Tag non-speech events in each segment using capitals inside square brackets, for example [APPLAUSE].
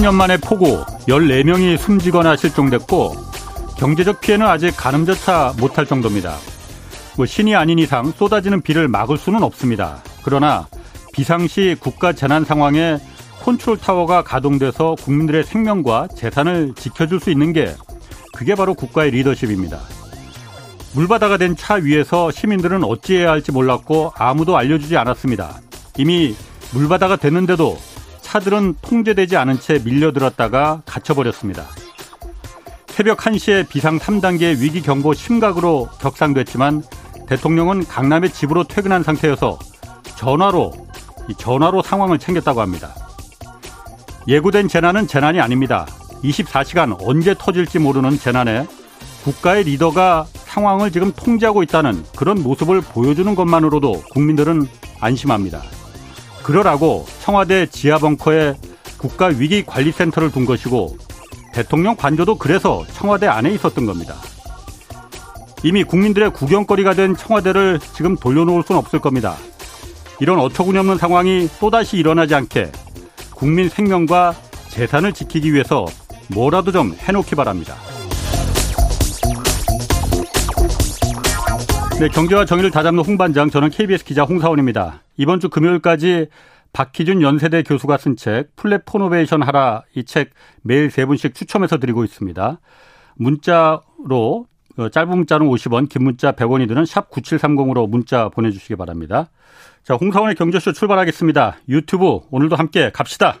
40년 만에 폭우 14명이 숨지거나 실종됐고 경제적 피해는 아직 가늠조차 못할 정도입니다. 뭐 신이 아닌 이상 쏟아지는 비를 막을 수는 없습니다. 그러나 비상시 국가 재난 상황에 컨트롤 타워가 가동돼서 국민들의 생명과 재산을 지켜줄 수 있는 게 그게 바로 국가의 리더십입니다. 물바다가 된 차 위에서 시민들은 어찌해야 할지 몰랐고 아무도 알려주지 않았습니다. 이미 물바다가 됐는데도 차들은 통제되지 않은 채 밀려들었다가 갇혀버렸습니다. 새벽 1시에 비상 3단계 위기 경보 심각으로 격상됐지만 대통령은 강남의 집으로 퇴근한 상태여서 전화로 전화로 상황을 챙겼다고 합니다. 예고된 재난은 재난이 아닙니다. 24시간 언제 터질지 모르는 재난에 국가의 리더가 상황을 지금 통제하고 있다는 그런 모습을 보여주는 것만으로도 국민들은 안심합니다. 그러라고 청와대 지하 벙커에 국가위기관리센터를 둔 것이고 대통령 관저도 그래서 청와대 안에 있었던 겁니다. 이미 국민들의 구경거리가 된 청와대를 지금 돌려놓을 수는 없을 겁니다. 이런 어처구니없는 상황이 또다시 일어나지 않게 국민 생명과 재산을 지키기 위해서 뭐라도 좀 해놓기 바랍니다. 네, 경제와 정의를 다잡는 홍반장, 저는 KBS 기자 홍사원입니다. 이번 주 금요일까지 박희준 연세대 교수가 쓴 책, 플랫 포노베이션 하라 이 책 매일 세 분씩 추첨해서 드리고 있습니다. 문자로 어, 짧은 문자는 50원, 긴 문자 100원이 드는 샵 9730으로 문자 보내주시기 바랍니다. 자, 홍사원의 경제쇼 출발하겠습니다. 유튜브 오늘도 함께 갑시다.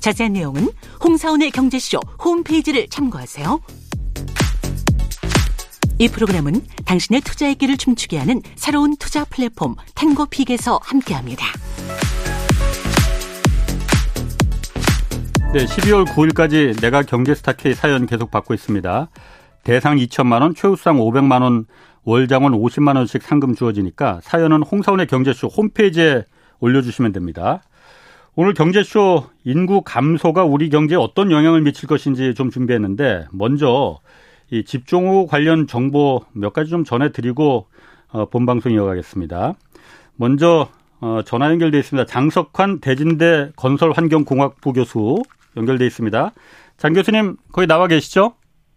자세한 내용은 홍사원의 경제쇼 홈페이지를 참고하세요. 이 프로그램은 당신의 투자의 길을 춤추게 하는 새로운 투자 플랫폼 탱고픽에서 함께합니다. 네, 12월 9일까지 내가 경제스타 K 사연 계속 받고 있습니다. 대상 2천만 원, 최우수상 500만 원, 월장원 50만 원씩 상금 주어지니까 사연은 홍사원의 경제쇼 홈페이지에 올려주시면 됩니다. 오늘 경제쇼 인구 감소가 우리 경제에 어떤 영향을 미칠 것인지 좀 준비했는데 먼저 이 집중호 관련 정보 몇 가지 좀 전해드리고 어, 본 방송 이어가겠습니다. 먼저 어, 전화 연결돼 있습니다. 장석환 대진대 건설환경공학부 교수 연결돼 있습니다. 장 교수님 거기 나와 계시죠?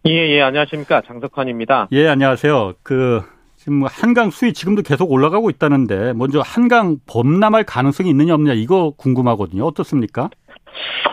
예, 예, 안녕하십니까. 장석환입니다. 예, 안녕하세요. 그 지금 한강 수위 지금도 계속 올라가고 있다는데 먼저 한강 범람할 가능성이 있느냐 없느냐 이거 궁금하거든요. 어떻습니까?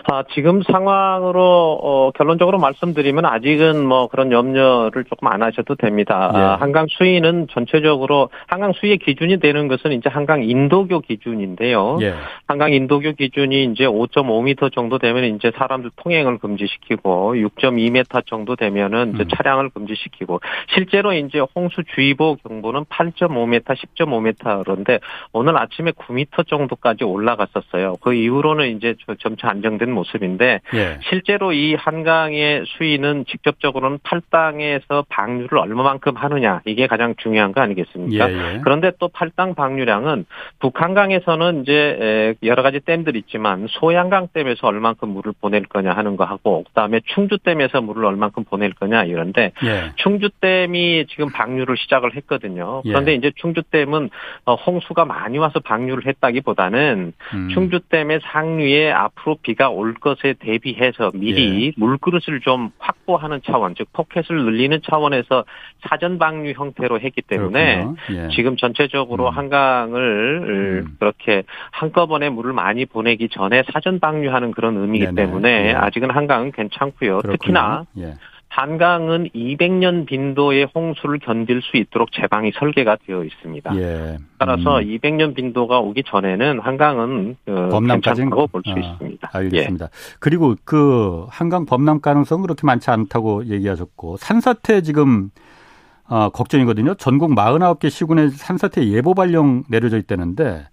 아, 지금 상황으로 어, 결론적으로 말씀드리면 아직은 뭐 그런 염려를 조금 안 하셔도 됩니다. 예. 아, 한강 수위는 전체적으로 한강 수위의 기준이 되는 것은 이제 한강 인도교 기준인데요. 예. 한강 인도교 기준이 이제 5.5m 정도 되면 이제 사람들 통행을 금지시키고 6.2m 정도 되면은 이제 음. 차량을 금지시키고 실제로 이제 홍수주의보 경보는 8.5m, 10.5m 그런데 오늘 아침에 9m 정도까지 올라갔었어요. 그 이후로는 이제 점차 안정된 모습인데 예. 실제로 이 한강의 수위는 직접적으로는 팔당에서 방류를 얼마만큼 하느냐 이게 가장 중요한 거 아니겠습니까? 예예. 예. 그런데 또 팔당 방류량은 북한강에서는 이제 여러 가지 댐들이 있지만 소양강 댐에서 얼만큼 물을 보낼 거냐 하는 거 하고 그다음에 충주댐에서 물을 얼만큼 보낼 거냐 이런데 예. 충주댐이 지금 방류를 시작을 했거든요. 예. 그런데 예. 이제 충주댐은 어, 홍수가 많이 와서 방류를 했다기보다는 음. 충주댐의 상류에 앞 으로 비가 올 것에 대비해서 미리 예. 물그릇을 좀 확보하는 차원, 즉 포켓을 늘리는 차원에서 사전 방류 형태로 했기 때문에 예. 지금 전체적으로 음. 한강을 음. 그렇게 한꺼번에 물을 많이 보내기 전에 사전 방류하는 그런 의미이기 네네. 때문에 예. 아직은 한강은 괜찮고요. 그렇군요. 특히나 예. 한강은 200년 빈도의 홍수를 견딜 수 있도록 제방이 설계가 되어 있습니다. 예. 따라서 음. 200년 빈도가 오기 전에는 한강은 그 범람까지는 볼수 아, 있습니다. 알겠습니다. 예. 그리고 그 한강 범람 가능성 그렇게 많지 않다고 얘기하셨고 산사태 지금 어, 걱정이거든요. 전국 49개 시군에 산사태 예보 발령 내려져 있다는데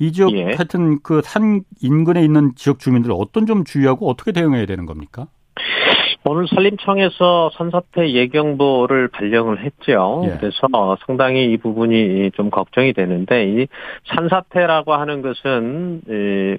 이 지역 예. 하여튼 그 산 인근에 있는 지역 주민들 어떤 점 주의하고 어떻게 대응해야 되는 겁니까? 오늘 산림청에서 산사태 예경보를 발령을 했죠. 예. 그래서 상당히 이 부분이 좀 걱정이 되는데 이 산사태라고 하는 것은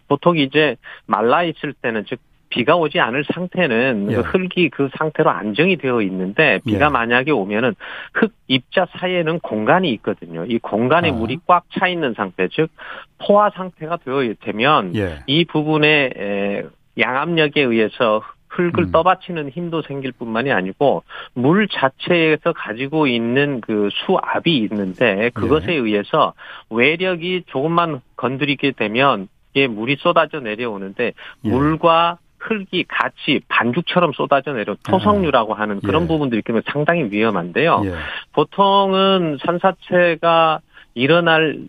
보통 이제 말라 있을 때는 즉 비가 오지 않을 상태는 그 예. 그 흙이 그 상태로 안정이 되어 있는데 비가 예. 만약에 오면은 흙 입자 사이에는 공간이 있거든요. 이 공간에 아. 물이 꽉 차 있는 상태, 즉 포화 상태가 되어 되면 예. 이 부분에 양압력에 의해서 흙을 음. 떠받치는 힘도 생길 뿐만이 아니고 물 자체에서 가지고 있는 그 수압이 있는데 그것에 예. 의해서 외력이 조금만 건드리게 되면 이게 물이 쏟아져 내려오는데 예. 물과 흙이 같이 반죽처럼 쏟아져 내려 토성류라고 하는 그런 예. 부분들이 있기 상당히 위험한데요. 예. 보통은 산사체가 일어날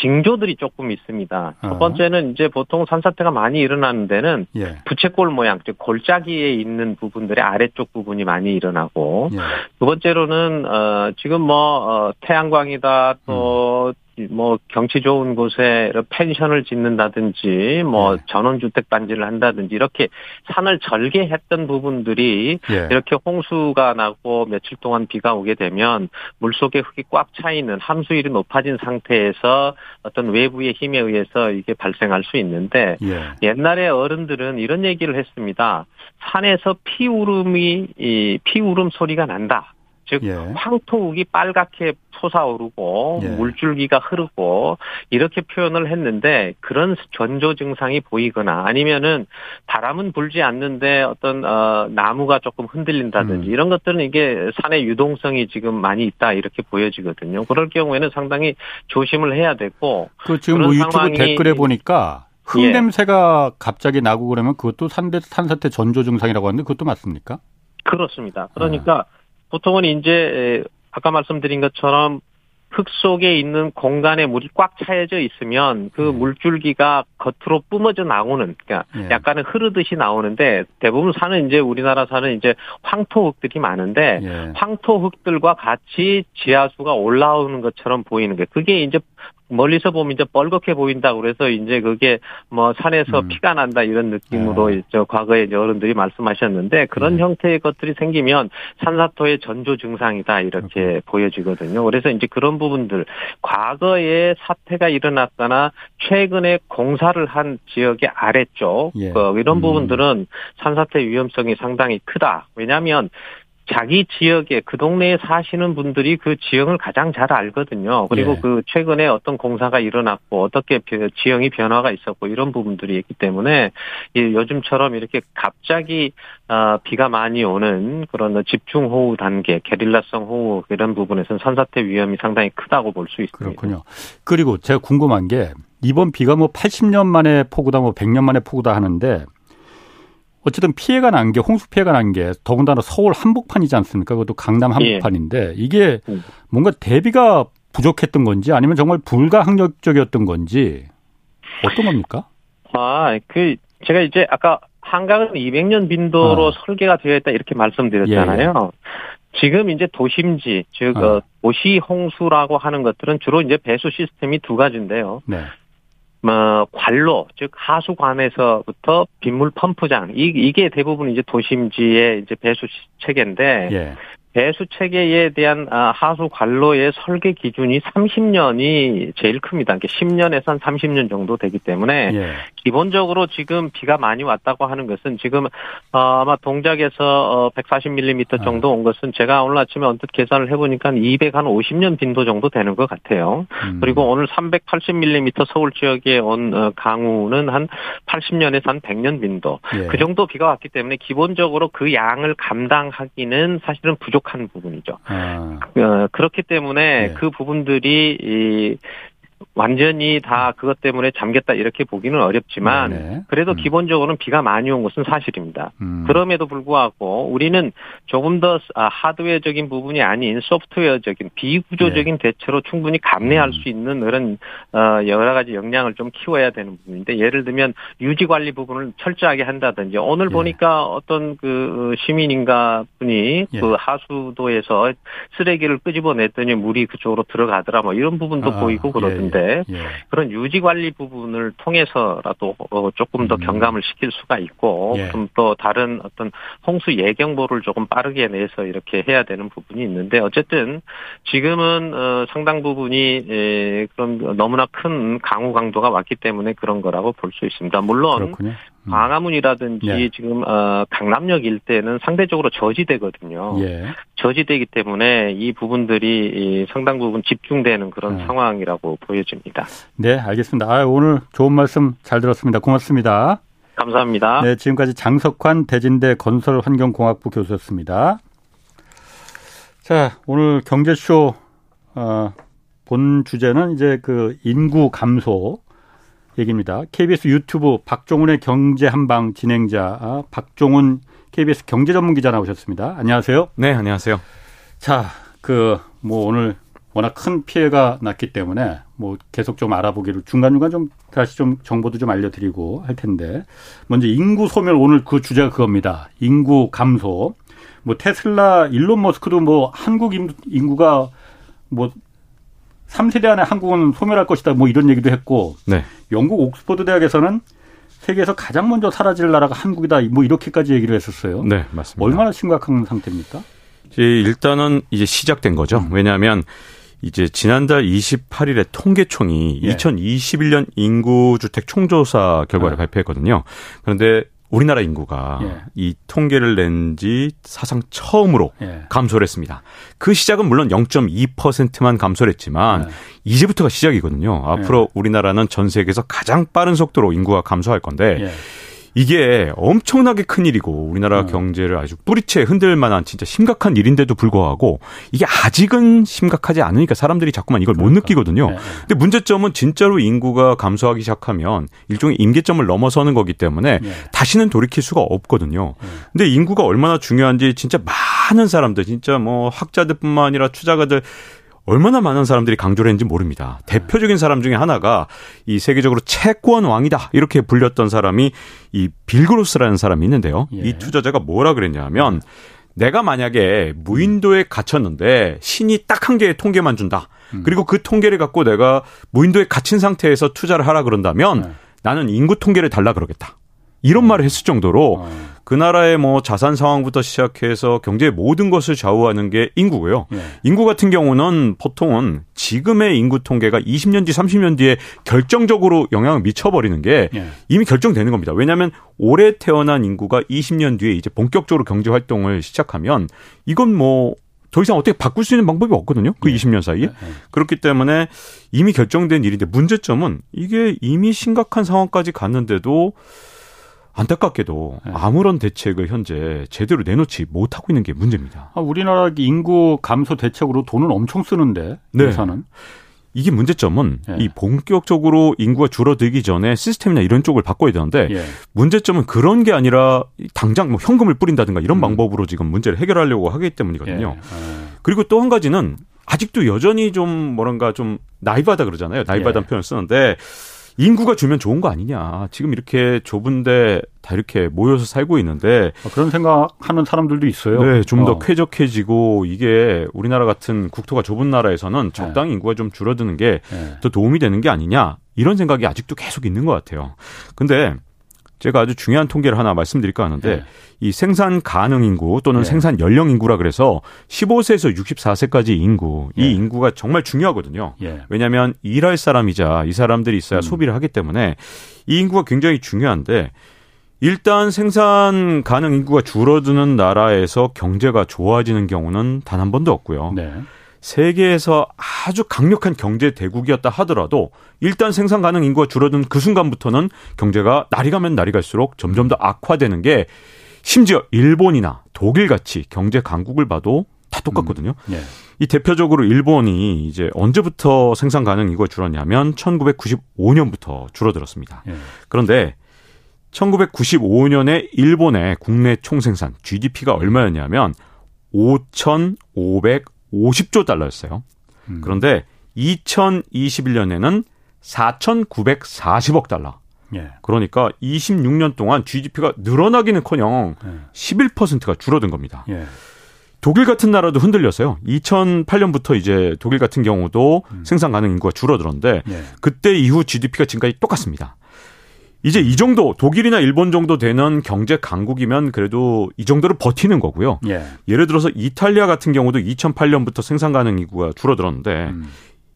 징조들이 조금 있습니다. 첫 어. 번째는 이제 보통 산사태가 많이 일어나는 데는 예. 부채꼴 모양, 즉 골짜기에 있는 부분들의 아래쪽 부분이 많이 일어나고 예. 두 번째로는 어 지금 뭐 어, 태양광이다 또 음. 뭐 경치 좋은 곳에 펜션을 짓는다든지 뭐 네. 전원주택 단지를 한다든지 이렇게 산을 절개했던 부분들이 네. 이렇게 홍수가 나고 며칠 동안 비가 오게 되면 물속에 흙이 꽉 차 있는 함수율이 높아진 상태에서 어떤 외부의 힘에 의해서 이게 발생할 수 있는데 네. 옛날에 어른들은 이런 얘기를 했습니다. 산에서 피울음이 이 피울음 소리가 난다. 즉 예. 황토욱이 빨갛게 솟아오르고 예. 물줄기가 흐르고 이렇게 표현을 했는데 그런 전조 증상이 보이거나 아니면은 바람은 불지 않는데 어떤 어 나무가 조금 흔들린다든지 음. 이런 것들은 이게 산의 유동성이 지금 많이 있다 이렇게 보여지거든요. 그럴 경우에는 상당히 조심을 해야 되고 그 지금 뭐 유튜브 댓글에 보니까 흙 예. 냄새가 갑자기 나고 그러면 그것도 산대 산사태 전조 증상이라고 하는데 그것도 맞습니까? 그렇습니다. 그러니까 아. 보통은 이제 아까 말씀드린 것처럼 흙 속에 있는 공간에 물이 꽉 차여져 있으면 그 네. 물줄기가 겉으로 뿜어져 나오는 그러니까 네. 약간은 흐르듯이 나오는데 대부분 산은 이제 우리나라 산은 이제 황토 흙들이 많은데 네. 황토 흙들과 같이 지하수가 올라오는 것처럼 보이는 게 그게 이제 멀리서 보면 이제 뻘겋게 보인다 그래서 이제 그게 뭐 산에서 음. 피가 난다 이런 느낌으로 네. 저 과거에 어른들이 말씀하셨는데 그런 네. 형태의 것들이 생기면 산사토의 전조 증상이다 이렇게 음. 보여지거든요. 그래서 이제 그런 부분들 과거에 사태가 일어났거나 최근에 공사를 한 지역의 아래쪽 예. 그 이런 음. 부분들은 산사태 위험성이 상당히 크다. 왜냐하면 자기 지역에 그 동네에 사시는 분들이 그 지형을 가장 잘 알거든요. 그리고 예. 그 최근에 어떤 공사가 일어났고 어떻게 지형이 변화가 있었고 이런 부분들이 있기 때문에 요즘처럼 이렇게 갑자기 어, 비가 많이 오는 그런 집중호우 단계, 게릴라성 호우 이런 부분에서는 산사태 위험이 상당히 크다고 볼 수 있습니다. 그렇군요. 그리고 제가 궁금한 게 이번 비가 뭐 80년 만에 폭우다 뭐 100년 만에 폭우다 하는데 어쨌든 피해가 난 게 홍수 피해가 난 게 더군다나 서울 한복판이지 않습니까? 그것도 강남 예. 한복판인데 이게 음. 뭔가 대비가 부족했던 건지 아니면 정말 불가항력적이었던 건지 어떤 겁니까? 아, 그 제가 이제 아까 한강은 200년 빈도로 어. 설계가 되어 있다 이렇게 말씀드렸잖아요. 예, 예. 지금 이제 도심지 즉 어. 도시 홍수라고 하는 것들은 주로 이제 배수 시스템이 두 가지인데요. 네. 뭐 관로 즉 하수관에서부터 빗물 펌프장 이, 이게 대부분 이제 도심지의 이제 배수 체계인데 예. 배수 체계에 대한 아, 하수 관로의 설계 기준이 30년이 제일 큽니다. 그러니까 10년에서 한 30년 정도 되기 때문에 예. 기본적으로 지금 비가 많이 왔다고 하는 것은 지금 어, 아마 동작에서 140mm 어, 정도 온 것은 제가 오늘 아침에 언뜻 계산을 해보니까 250년 빈도 정도 되는 것 같아요. 음. 그리고 오늘 380mm 서울 지역에 온 어, 강우는 한 80년에서 한 100년 빈도 예. 그 정도 비가 왔기 때문에 기본적으로 그 양을 감당하기는 사실은 부족 한 부분이죠. 아. 그렇기 때문에 예. 그 부분들이 이 완전히 다 그것 때문에 잠겼다 이렇게 보기는 어렵지만 네네. 그래도 음. 기본적으로는 비가 많이 온 것은 사실입니다. 음. 그럼에도 불구하고 우리는 조금 더 아, 하드웨어적인 부분이 아닌 소프트웨어적인 비구조적인 대처로 충분히 감내할 음. 수 있는 그런 어, 여러 가지 역량을 좀 키워야 되는 부분인데 예를 들면 유지 관리 부분을 철저하게 한다든지 오늘 예. 보니까 어떤 그 시민인가 분이 예. 그 하수도에서 쓰레기를 끄집어냈더니 물이 그쪽으로 들어가더라 뭐 이런 부분도 아, 보이고 그러던데 예, 예. 그런 유지 관리 부분을 통해서라도 어, 조금 더 음. 경감을 시킬 수가 있고 예. 좀또 다른 어떤 홍수 예경보를 조금 빠르게 내서 이렇게 해야 되는 부분이 있는데 어쨌든 지금은 어, 상당 부분이 에, 그런 너무나 큰 강우 강도가 왔기 때문에 그런 거라고 볼 수 있습니다. 물론 그렇군요. 음. 광화문이라든지 예. 지금 어, 강남역 일대는 상대적으로 저지대거든요. 예. 저지대이기 때문에 이 부분들이 이 상당 부분 집중되는 그런 네. 상황이라고 보여집니다. 네, 알겠습니다. 아, 오늘 좋은 말씀 잘 들었습니다. 고맙습니다. 감사합니다. 네, 지금까지 장석환 대진대 건설환경공학부 교수였습니다. 자, 오늘 경제쇼 어, 본 주제는 이제 그 인구 감소 얘기입니다. KBS 유튜브 박종훈의 경제 한방 진행자 아, 박종훈 KBS 경제 전문 기자 나오셨습니다. 안녕하세요. 네, 안녕하세요. 자, 그 뭐 오늘 워낙 큰 피해가 났기 때문에 뭐 계속 좀 알아보기를 중간중간 좀 다시 좀 정보도 좀 알려드리고 할 텐데 먼저 인구 소멸 오늘 그 주제가 그겁니다. 인구 감소. 뭐 테슬라 일론 머스크도 뭐 한국 인- 인구가 뭐 3세대 안에 한국은 소멸할 것이다 뭐 이런 얘기도 했고 네. 영국 옥스퍼드 대학에서는 세계에서 가장 먼저 사라질 나라가 한국이다 뭐 이렇게까지 얘기를 했었어요. 네, 맞습니다. 얼마나 심각한 상태입니까? 이제 일단은 이제 시작된 거죠. 음. 왜냐하면 이제 지난달 28일에 통계청이 예. 2021년 인구 주택 총조사 결과를 아. 발표했거든요. 그런데 우리나라 인구가 예. 이 통계를 낸 지 사상 처음으로 예. 감소를 했습니다. 그 시작은 물론 0.2%만 감소를 했지만 네. 이제부터가 시작이거든요. 앞으로 우리나라는 전 세계에서 가장 빠른 속도로 인구가 감소할 건데 예. 이게 엄청나게 큰 일이고 우리나라 음. 경제를 아주 뿌리채 흔들 만한 진짜 심각한 일인데도 불구하고 이게 아직은 심각하지 않으니까 사람들이 자꾸만 이걸 못 그러니까. 느끼거든요. 예, 예. 근데 문제점은 진짜로 인구가 감소하기 시작하면 일종의 임계점을 넘어서는 거기 때문에 예. 다시는 돌이킬 수가 없거든요. 예. 근데 인구가 얼마나 중요한지 진짜 많은 사람들, 진짜 뭐 학자들뿐만 아니라 투자가들 얼마나 많은 사람들이 강조를 했는지 모릅니다. 대표적인 사람 중에 하나가 이 세계적으로 채권 왕이다 이렇게 불렸던 사람이 이 빌그로스라는 사람이 있는데요. 예. 이 투자자가 뭐라 그랬냐면 내가 만약에 무인도에 갇혔는데 신이 딱 한 개의 통계만 준다. 음. 그리고 그 통계를 갖고 내가 무인도에 갇힌 상태에서 투자를 하라 그런다면 네. 나는 인구 통계를 달라 그러겠다. 이런 말을 했을 정도로 어. 그 나라의 뭐 자산 상황부터 시작해서 경제의 모든 것을 좌우하는 게 인구고요. 예. 인구 같은 경우는 보통은 지금의 인구 통계가 20년 뒤, 30년 뒤에 결정적으로 영향을 미쳐버리는 게 예. 이미 결정되는 겁니다. 왜냐하면 올해 태어난 인구가 20년 뒤에 이제 본격적으로 경제 활동을 시작하면 이건 뭐더 이상 어떻게 바꿀 수 있는 방법이 없거든요. 그 20년 사이에. 예. 그렇기 때문에 이미 결정된 일인데 문제점은 이게 이미 심각한 상황까지 갔는데도 안타깝게도 네. 아무런 대책을 현재 제대로 내놓지 못하고 있는 게 문제입니다. 아, 우리나라 인구 감소 대책으로 돈을 엄청 쓰는데 네. 예산은 이게 문제점은 예. 이 본격적으로 인구가 줄어들기 전에 시스템이나 이런 쪽을 바꿔야 되는데 예. 문제점은 그런 게 아니라 당장 뭐 현금을 뿌린다든가 이런 음. 방법으로 지금 문제를 해결하려고 하기 때문이거든요. 예. 아, 그리고 또 한 가지는 아직도 여전히 좀 뭐랄까 좀 나이바다 그러잖아요. 나이바다는 예. 표현을 쓰는데 인구가 주면 좋은 거 아니냐. 지금 이렇게 좁은데 다 이렇게 모여서 살고 있는데 아, 그런 생각하는 사람들도 있어요. 네, 좀더 어. 쾌적해지고 이게 우리나라 같은 국토가 좁은 나라에서는 적당히 인구가 좀 줄어드는 게더 예. 도움이 되는 게 아니냐. 이런 생각이 아직도 계속 있는 것 같아요. 근데 제가 아주 중요한 통계를 하나 말씀드릴까 하는데 예. 이 생산 가능 인구 또는 예. 생산 연령 인구라 그래서 15세에서 64세까지 인구 이 예. 인구가 정말 중요하거든요. 예. 왜냐하면 일할 사람이자 이 사람들이 있어야 음. 소비를 하기 때문에 이 인구가 굉장히 중요한데 일단 생산 가능 인구가 줄어드는 나라에서 경제가 좋아지는 경우는 단 한 번도 없고요. 네. 세계에서 아주 강력한 경제 대국이었다 하더라도 일단 생산 가능 인구가 줄어든 그 순간부터는 경제가 날이 가면 날이 갈수록 점점 더 악화되는 게 심지어 일본이나 독일 같이 경제 강국을 봐도 다 똑같거든요. 예. 이 대표적으로 일본이 이제 언제부터 생산 가능 인구가 줄었냐면 1995년부터 줄어들었습니다. 예. 그런데 1995년에 일본의 국내 총생산 GDP가 얼마였냐면 5,550조 달러였어요. 음. 그런데 2021년에는 4,940억 달러. 예. 그러니까 26년 동안 GDP가 늘어나기는커녕 예. 11%가 줄어든 겁니다. 예. 독일 같은 나라도 흔들렸어요. 2008년부터 이제 독일 같은 경우도 음. 생산 가능 인구가 줄어들었는데 예. 그때 이후 GDP가 지금까지 똑같습니다. 이제 이 정도 독일이나 일본 정도 되는 경제 강국이면 그래도 이 정도로 버티는 거고요. 예. 를 들어서 이탈리아 같은 경우도 2008년부터 생산 가능 인구가 줄어들었는데 음.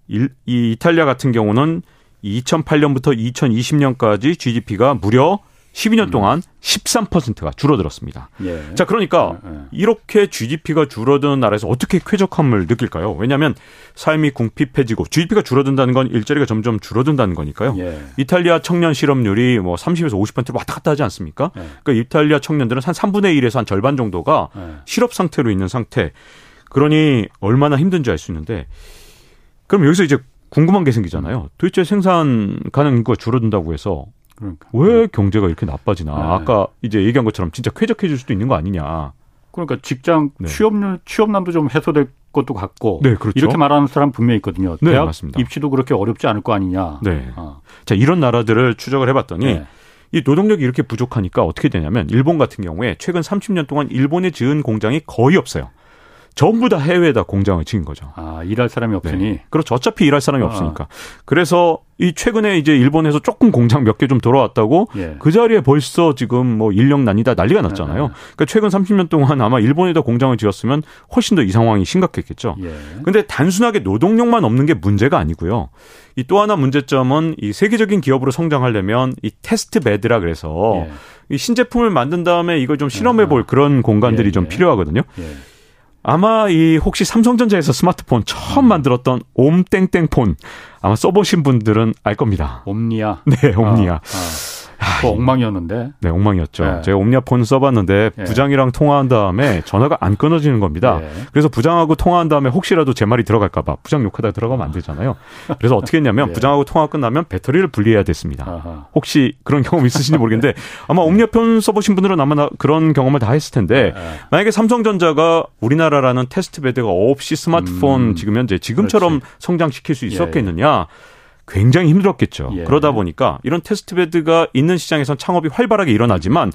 이 이탈리아 같은 경우는 2008년부터 2020년까지 GDP가 무려 12년 음. 동안 13%가 줄어들었습니다. 예. 자, 그러니까 예, 예. 이렇게 GDP가 줄어드는 나라에서 어떻게 쾌적함을 느낄까요? 왜냐하면 삶이 궁핍해지고 GDP가 줄어든다는 건 일자리가 점점 줄어든다는 거니까요. 예. 이탈리아 청년 실업률이 뭐 30에서 50%로 왔다 갔다 하지 않습니까? 예. 그러니까 이탈리아 청년들은 한 3분의 1에서 한 절반 정도가 예. 실업 상태로 있는 상태. 그러니 얼마나 힘든지 알 수 있는데 그럼 여기서 이제 궁금한 게 생기잖아요. 도대체 생산 가능 인구가 줄어든다고 해서 그러니까. 왜 경제가 이렇게 나빠지나? 네. 아까 이제 얘기한 것처럼 진짜 쾌적해질 수도 있는 거 아니냐? 그러니까 직장 네. 취업률 취업난도 좀 해소될 것도 같고 네, 그렇죠. 이렇게 말하는 사람 분명히 있거든요. 네, 대학 맞습니다. 입시도 그렇게 어렵지 않을 거 아니냐. 네. 어. 자 이런 나라들을 추적을 해봤더니 네. 이 노동력이 이렇게 부족하니까 어떻게 되냐면 일본 같은 경우에 최근 30년 동안 일본에 지은 공장이 거의 없어요. 전부 다 해외에다 공장을 지은 거죠. 아, 일할 사람이 없으니. 네. 그렇죠. 어차피 일할 사람이 아. 없으니까. 그래서 이 최근에 이제 일본에서 조금 공장 몇 개 좀 돌아왔다고 예. 그 자리에 벌써 지금 뭐 인력난이다 난리가 났잖아요. 네. 그러니까 최근 30년 동안 아마 일본에다 공장을 지었으면 훨씬 더 이 상황이 심각했겠죠. 예. 근데 단순하게 노동력만 없는 게 문제가 아니고요. 이 또 하나 문제점은 이 세계적인 기업으로 성장하려면 이 테스트 베드라 그래서 예. 이 신제품을 만든 다음에 이걸 좀 실험해 볼 아. 그런 공간들이 예, 좀 예. 필요하거든요. 예. 아마 이 혹시 삼성전자에서 스마트폰 처음 만들었던 옴땡땡폰 아마 써보신 분들은 알 겁니다. 옴니아. 네, 옴니아. 아, 아. 그 엉망이었는데. 네, 엉망이었죠. 네. 제가 옴니아폰 써봤는데 네. 부장이랑 통화한 다음에 전화가 안 끊어지는 겁니다. 네. 그래서 부장하고 통화한 다음에 혹시라도 제 말이 들어갈까봐 부장 욕하다 들어가면 안 되잖아요. 그래서 어떻게 했냐면 네. [LAUGHS] 부장하고 통화 끝나면 배터리를 분리해야 됐습니다. 아하. 혹시 그런 경험 있으신지 모르겠는데 아마 옴니아폰 써보신 분들은 아마 그런 경험을 다 했을 텐데 네. 만약에 삼성전자가 우리나라라는 test bed가 없이 스마트폰 음. 지금 현재 지금처럼 그렇지. 성장시킬 수 있었겠느냐. 예. 굉장히 힘들었겠죠. 예. 그러다 보니까 이런 test bed가 있는 시장에선 창업이 활발하게 일어나지만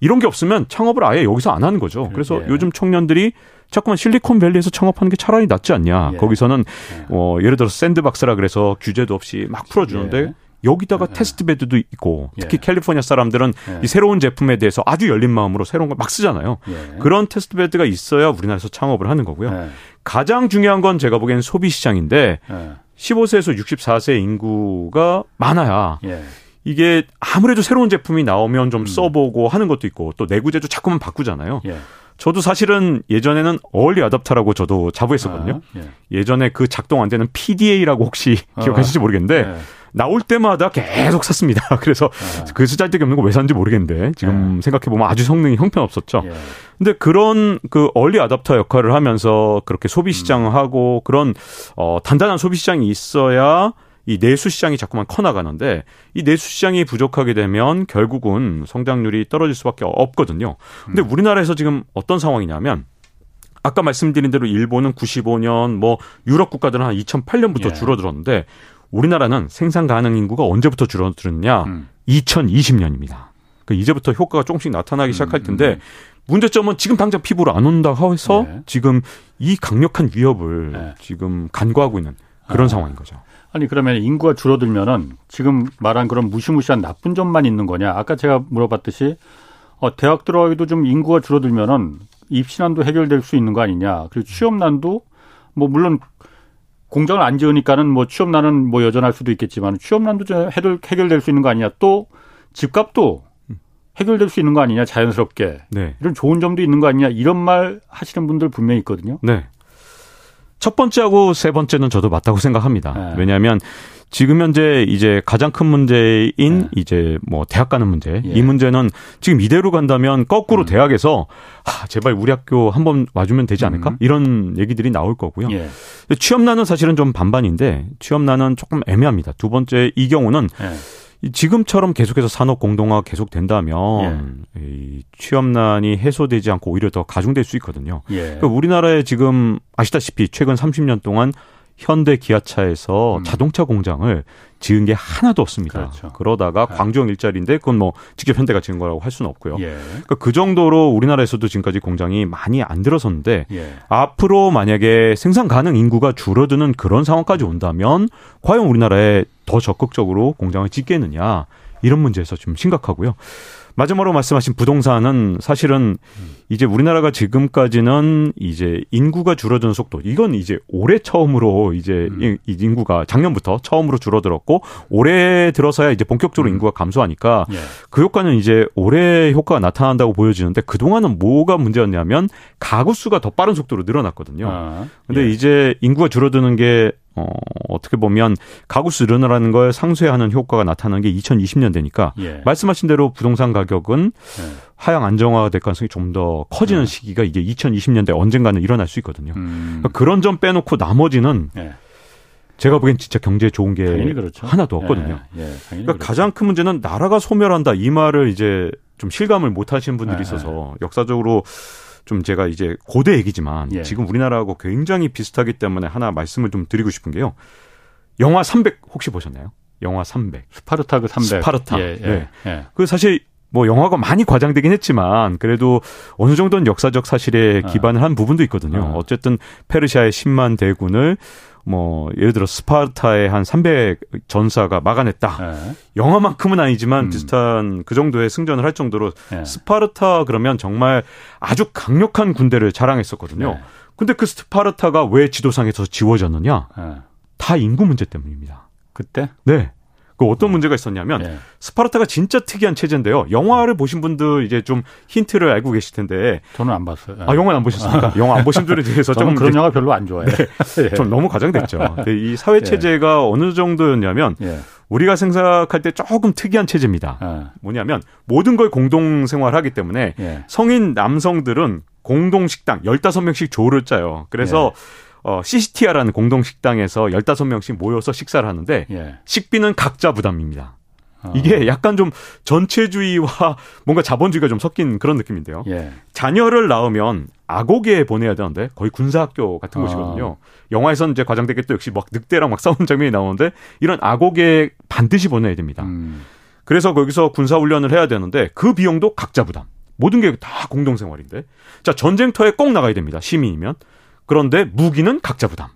이런 게 없으면 창업을 아예 여기서 안 하는 거죠. 그래서 예. 요즘 청년들이 자꾸만 실리콘밸리에서 창업하는 게 차라리 낫지 않냐. 예. 거기서는 예. 어 예를 들어서 샌드박스라 그래서 규제도 없이 막 풀어주는데 예. 여기다가 예. 테스트베드도 있고 특히 캘리포니아 사람들은 이 새로운 제품에 대해서 아주 열린 마음으로 새로운 걸 막 쓰잖아요. 그런 테스트베드가 있어야 우리나라에서 창업을 하는 거고요. 가장 중요한 건 제가 보기엔 소비 시장인데 15세에서 64세 인구가 많아야 예. 이게 아무래도 새로운 제품이 나오면 좀 음. 써보고 하는 것도 있고 또 내구재도 자꾸만 바꾸잖아요. 예. 저도 사실은 예전에는 얼리 어답터라고 저도 자부했었거든요. 아, 예. 전에그 작동 안 되는 PDA라고 혹시 아, 기억하실지 모르겠는데 예. 나올 때마다 계속 샀습니다. [LAUGHS] 그래서 아. 그 쓰잘데기 없는 거 왜 샀는지 모르겠는데 지금 예. 생각해 보면 아주 성능이 형편없었죠. 예. 근데 그런 그 얼리 아답터 역할을 하면서 그렇게 소비 시장을 음. 하고 그런 어 단단한 소비 시장이 있어야 이 내수 시장이 자꾸만 커 나가는데 이 내수 시장이 부족하게 되면 결국은 성장률이 떨어질 수밖에 없거든요. 근데 음. 우리나라에서 지금 어떤 상황이냐면 아까 말씀드린 대로 일본은 95년 뭐 유럽 국가들은 한 2008년부터 예. 줄어들었는데 우리나라는 생산 가능 인구가 언제부터 줄어들었냐? 음. 2020년입니다. 그러니까 이제부터 효과가 조금씩 나타나기 음, 시작할 텐데 음. 문제점은 지금 당장 피부로 안 온다고 해서 네. 지금 이 강력한 위협을 네. 지금 간과하고 있는 그런 아. 상황인 거죠. 아니 그러면 인구가 줄어들면은 지금 말한 그런 무시무시한 나쁜 점만 있는 거냐? 아까 제가 물어봤듯이 어, 대학 들어가기도 좀 인구가 줄어들면은 입시난도 해결될 수 있는 거 아니냐? 그리고 취업난도 뭐 물론 공장을 안 지으니까는 뭐 취업난은 뭐 여전할 수도 있겠지만 취업난도 해결, 해결될 수 있는 거 아니냐. 또 집값도 해결될 수 있는 거 아니냐 자연스럽게 네. 이런 좋은 점도 있는 거 아니냐 이런 말 하시는 분들 분명히 있거든요. 네. 첫 번째하고 세 번째는 저도 맞다고 생각합니다. 네. 왜냐하면 지금 현재 이제 가장 큰 문제인 네. 이제 뭐 대학 가는 문제. 예. 이 문제는 지금 이대로 간다면 거꾸로 음. 대학에서 아, 제발 우리 학교 한번 와주면 되지 않을까? 음. 이런 얘기들이 나올 거고요. 예. 취업난은 사실은 좀 반반인데 취업난은 조금 애매합니다. 두 번째 이 경우는 예. 지금처럼 계속해서 산업 공동화가 계속 된다면 예. 이 취업난이 해소되지 않고 오히려 더 가중될 수 있거든요. 예. 그러니까 우리나라에 지금 아시다시피 최근 30년 동안 현대 기아차에서 음. 자동차 공장을 지은 게 하나도 없습니다. 그렇죠. 그러다가 네. 광주형 일자리인데 그건 뭐 직접 현대가 지은 거라고 할 수는 없고요. 예. 그러니까 그 정도로 우리나라에서도 지금까지 공장이 많이 안 들어섰는데 예. 앞으로 만약에 생산 가능 인구가 줄어드는 그런 상황까지 온다면 과연 우리나라에 더 적극적으로 공장을 짓겠느냐 이런 문제에서 좀 심각하고요. 마지막으로 말씀하신 부동산은 사실은 이제 우리나라가 지금까지는 이제 인구가 줄어드는 속도 이건 이제 올해 처음으로 이제 음. 인구가 작년부터 처음으로 줄어들었고 올해 들어서야 이제 본격적으로 음. 인구가 감소하니까 예. 그 효과는 이제 올해 효과가 나타난다고 보여지는데 그 동안은 뭐가 문제였냐면 가구 수가 더 빠른 속도로 늘어났거든요. 아, 근데 예. 이제 인구가 줄어드는 게 어, 어떻게 보면 가구 수 늘어나는 걸 상쇄하는 효과가 나타나는 게 2020년 되니까 예. 말씀하신 대로 부동산 가격은 예. 하향 안정화가 될 가능성이 좀 더 커지는 예. 시기가 이게 2020년대 언젠가는 일어날 수 있거든요. 음. 그러니까 그런 점 빼놓고 나머지는 예. 제가 보기엔 진짜 경제에 좋은 게 그렇죠. 하나도 없거든요. 예, 예, 그러니까 그렇죠. 가장 큰 문제는 나라가 소멸한다 이 말을 이제 좀 실감을 못 하시는 분들이 예, 있어서 역사적으로 좀 제가 이제 고대 얘기지만 예. 지금 우리나라하고 굉장히 비슷하기 때문에 하나 말씀을 좀 드리고 싶은 게요. 영화 300 혹시 보셨나요? 영화 300. 스파르타 그 300. 스파르타. 예, 예, 네. 예. 그 사실 뭐 영화가 많이 과장되긴 했지만 그래도 어느 정도는 역사적 사실에 아. 기반을 한 부분도 있거든요. 어. 어쨌든 페르시아의 10만 대군을 뭐 예를 들어 스파르타의 한 300 전사가 막아냈다. 네. 영화만큼은 아니지만 음. 비슷한 그 정도의 승전을 할 정도로 네. 스파르타 그러면 정말 아주 강력한 군대를 자랑했었거든요. 네. 근데 그 스파르타가 왜 지도상에서 지워졌느냐? 네. 다 인구 문제 때문입니다. 그때? 네. 그 어떤 문제가 있었냐면 예. 스파르타가 진짜 특이한 체제인데요. 영화를 보신 분들 이제 좀 힌트를 알고 계실 텐데 저는 안 봤어요. 아 영화 안 보셨습니까? 영화 안 보신 분들에 [LAUGHS] 대해서 좀 그런 영화 별로 안 좋아해요. 네. [LAUGHS] 좀 너무 과장됐죠. 이 사회 [LAUGHS] 예. 체제가 예. 어느 정도였냐면 예. 우리가 생각할 때 조금 특이한 체제입니다. 예. 뭐냐면 모든 걸 공동 생활하기 때문에 예. 성인 남성들은 공동 식당 15명씩 조를 짜요. 그래서 어, 시시티아라는 공동 식당에서 15명씩 모여서 식사를 하는데 예. 식비는 각자 부담입니다. 어. 이게 약간 좀 전체주의와 뭔가 자본주의가 좀 섞인 그런 느낌인데요. 예. 자녀를 낳으면 아고게에 보내야 되는데 거의 군사학교 같은 어. 곳이거든요. 영화에서는 이제 과장되게 또 역시 막 늑대랑 막 싸우는 장면이 나오는데 이런 아고게에 반드시 보내야 됩니다. 음. 그래서 거기서 군사훈련을 해야 되는데 그 비용도 각자 부담. 모든 게 다 공동생활인데. 자, 전쟁터에 꼭 나가야 됩니다. 시민이면. 그런데 무기는 각자 부담.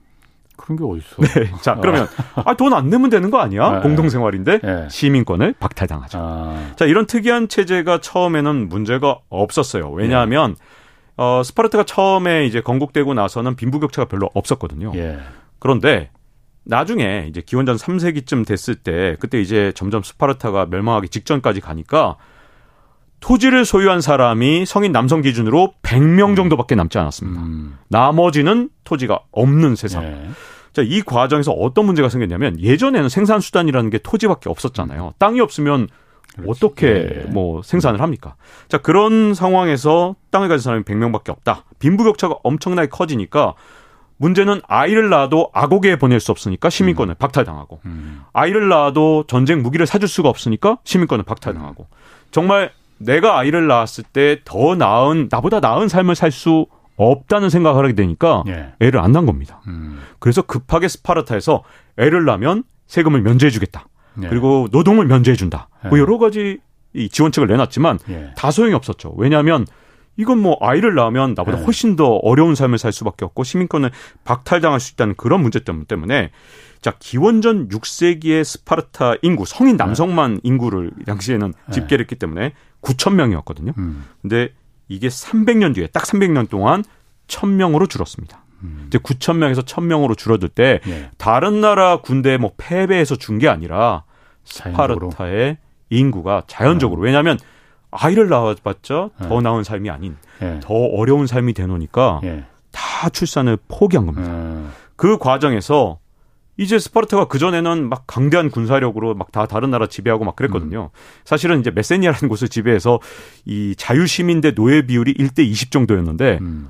그런 게 어딨어? 네. 자, 그러면 아, 돈 안 내면 되는 거 아니야? 네. 공동생활인데 네. 시민권을 박탈당하죠. 아. 자, 이런 특이한 체제가 처음에는 문제가 없었어요. 왜냐하면 네. 어, 스파르타가 처음에 이제 건국되고 나서는 빈부격차가 별로 없었거든요. 예. 그런데 나중에 이제 기원전 3세기쯤 됐을 때 그때 이제 점점 스파르타가 멸망하기 직전까지 가니까 토지를 소유한 사람이 성인 남성 기준으로 100명 정도밖에 남지 않았습니다. 음. 나머지는 토지가 없는 세상. 네. 자, 이 과정에서 어떤 문제가 생겼냐면 예전에는 생산 수단이라는 게 토지밖에 없었잖아요. 땅이 없으면 그렇지. 어떻게 네. 뭐 생산을 합니까? 자, 그런 상황에서 땅을 가진 사람이 100명밖에 없다. 빈부격차가 엄청나게 커지니까 문제는 아이를 낳아도 아고게에 보낼 수 없으니까 시민권을 음. 박탈당하고 음. 아이를 낳아도 전쟁 무기를 사줄 수가 없으니까 시민권을 박탈당하고 음. 정말 내가 아이를 낳았을 때 더 나은 나보다 나은 삶을 살 수 없다는 생각을 하게 되니까 예. 애를 안 낳은 겁니다. 음. 그래서 급하게 스파르타에서 애를 낳으면 세금을 면제해주겠다. 예. 그리고 노동을 면제해준다. 뭐 예. 뭐 여러 가지 이 지원책을 내놨지만 예. 다 소용이 없었죠. 왜냐하면 이건 뭐 아이를 낳으면 나보다 예. 훨씬 더 어려운 삶을 살 수밖에 없고 시민권을 박탈당할 수 있다는 그런 문제점 때문에 자 기원전 6세기의 스파르타 인구 성인 남성만 인구를 당시에는 집계를 했기 때문에 9천 명이었거든요. 음. 근데 이게 300년 뒤에 딱 300년 동안 1000명으로 줄었습니다. 음. 이제 9천 명에서 1000명으로 줄어들 때 예. 다른 나라 군대 뭐 패배해서 준 게 아니라 스파르타의 인구가 자연적으로 어. 왜냐하면 아이를 낳아봤자 예. 더 나은 삶이 아닌 예. 더 어려운 삶이 되노니까 예. 다 출산을 포기한 겁니다. 예. 그 과정에서 이제 스파르타가 그전에는 막 강대한 군사력으로 막 다 다른 나라 지배하고 막 그랬거든요. 음. 사실은 이제 메세니아라는 곳을 지배해서 이 자유시민 대 노예 비율이 1대 20 정도였는데 음.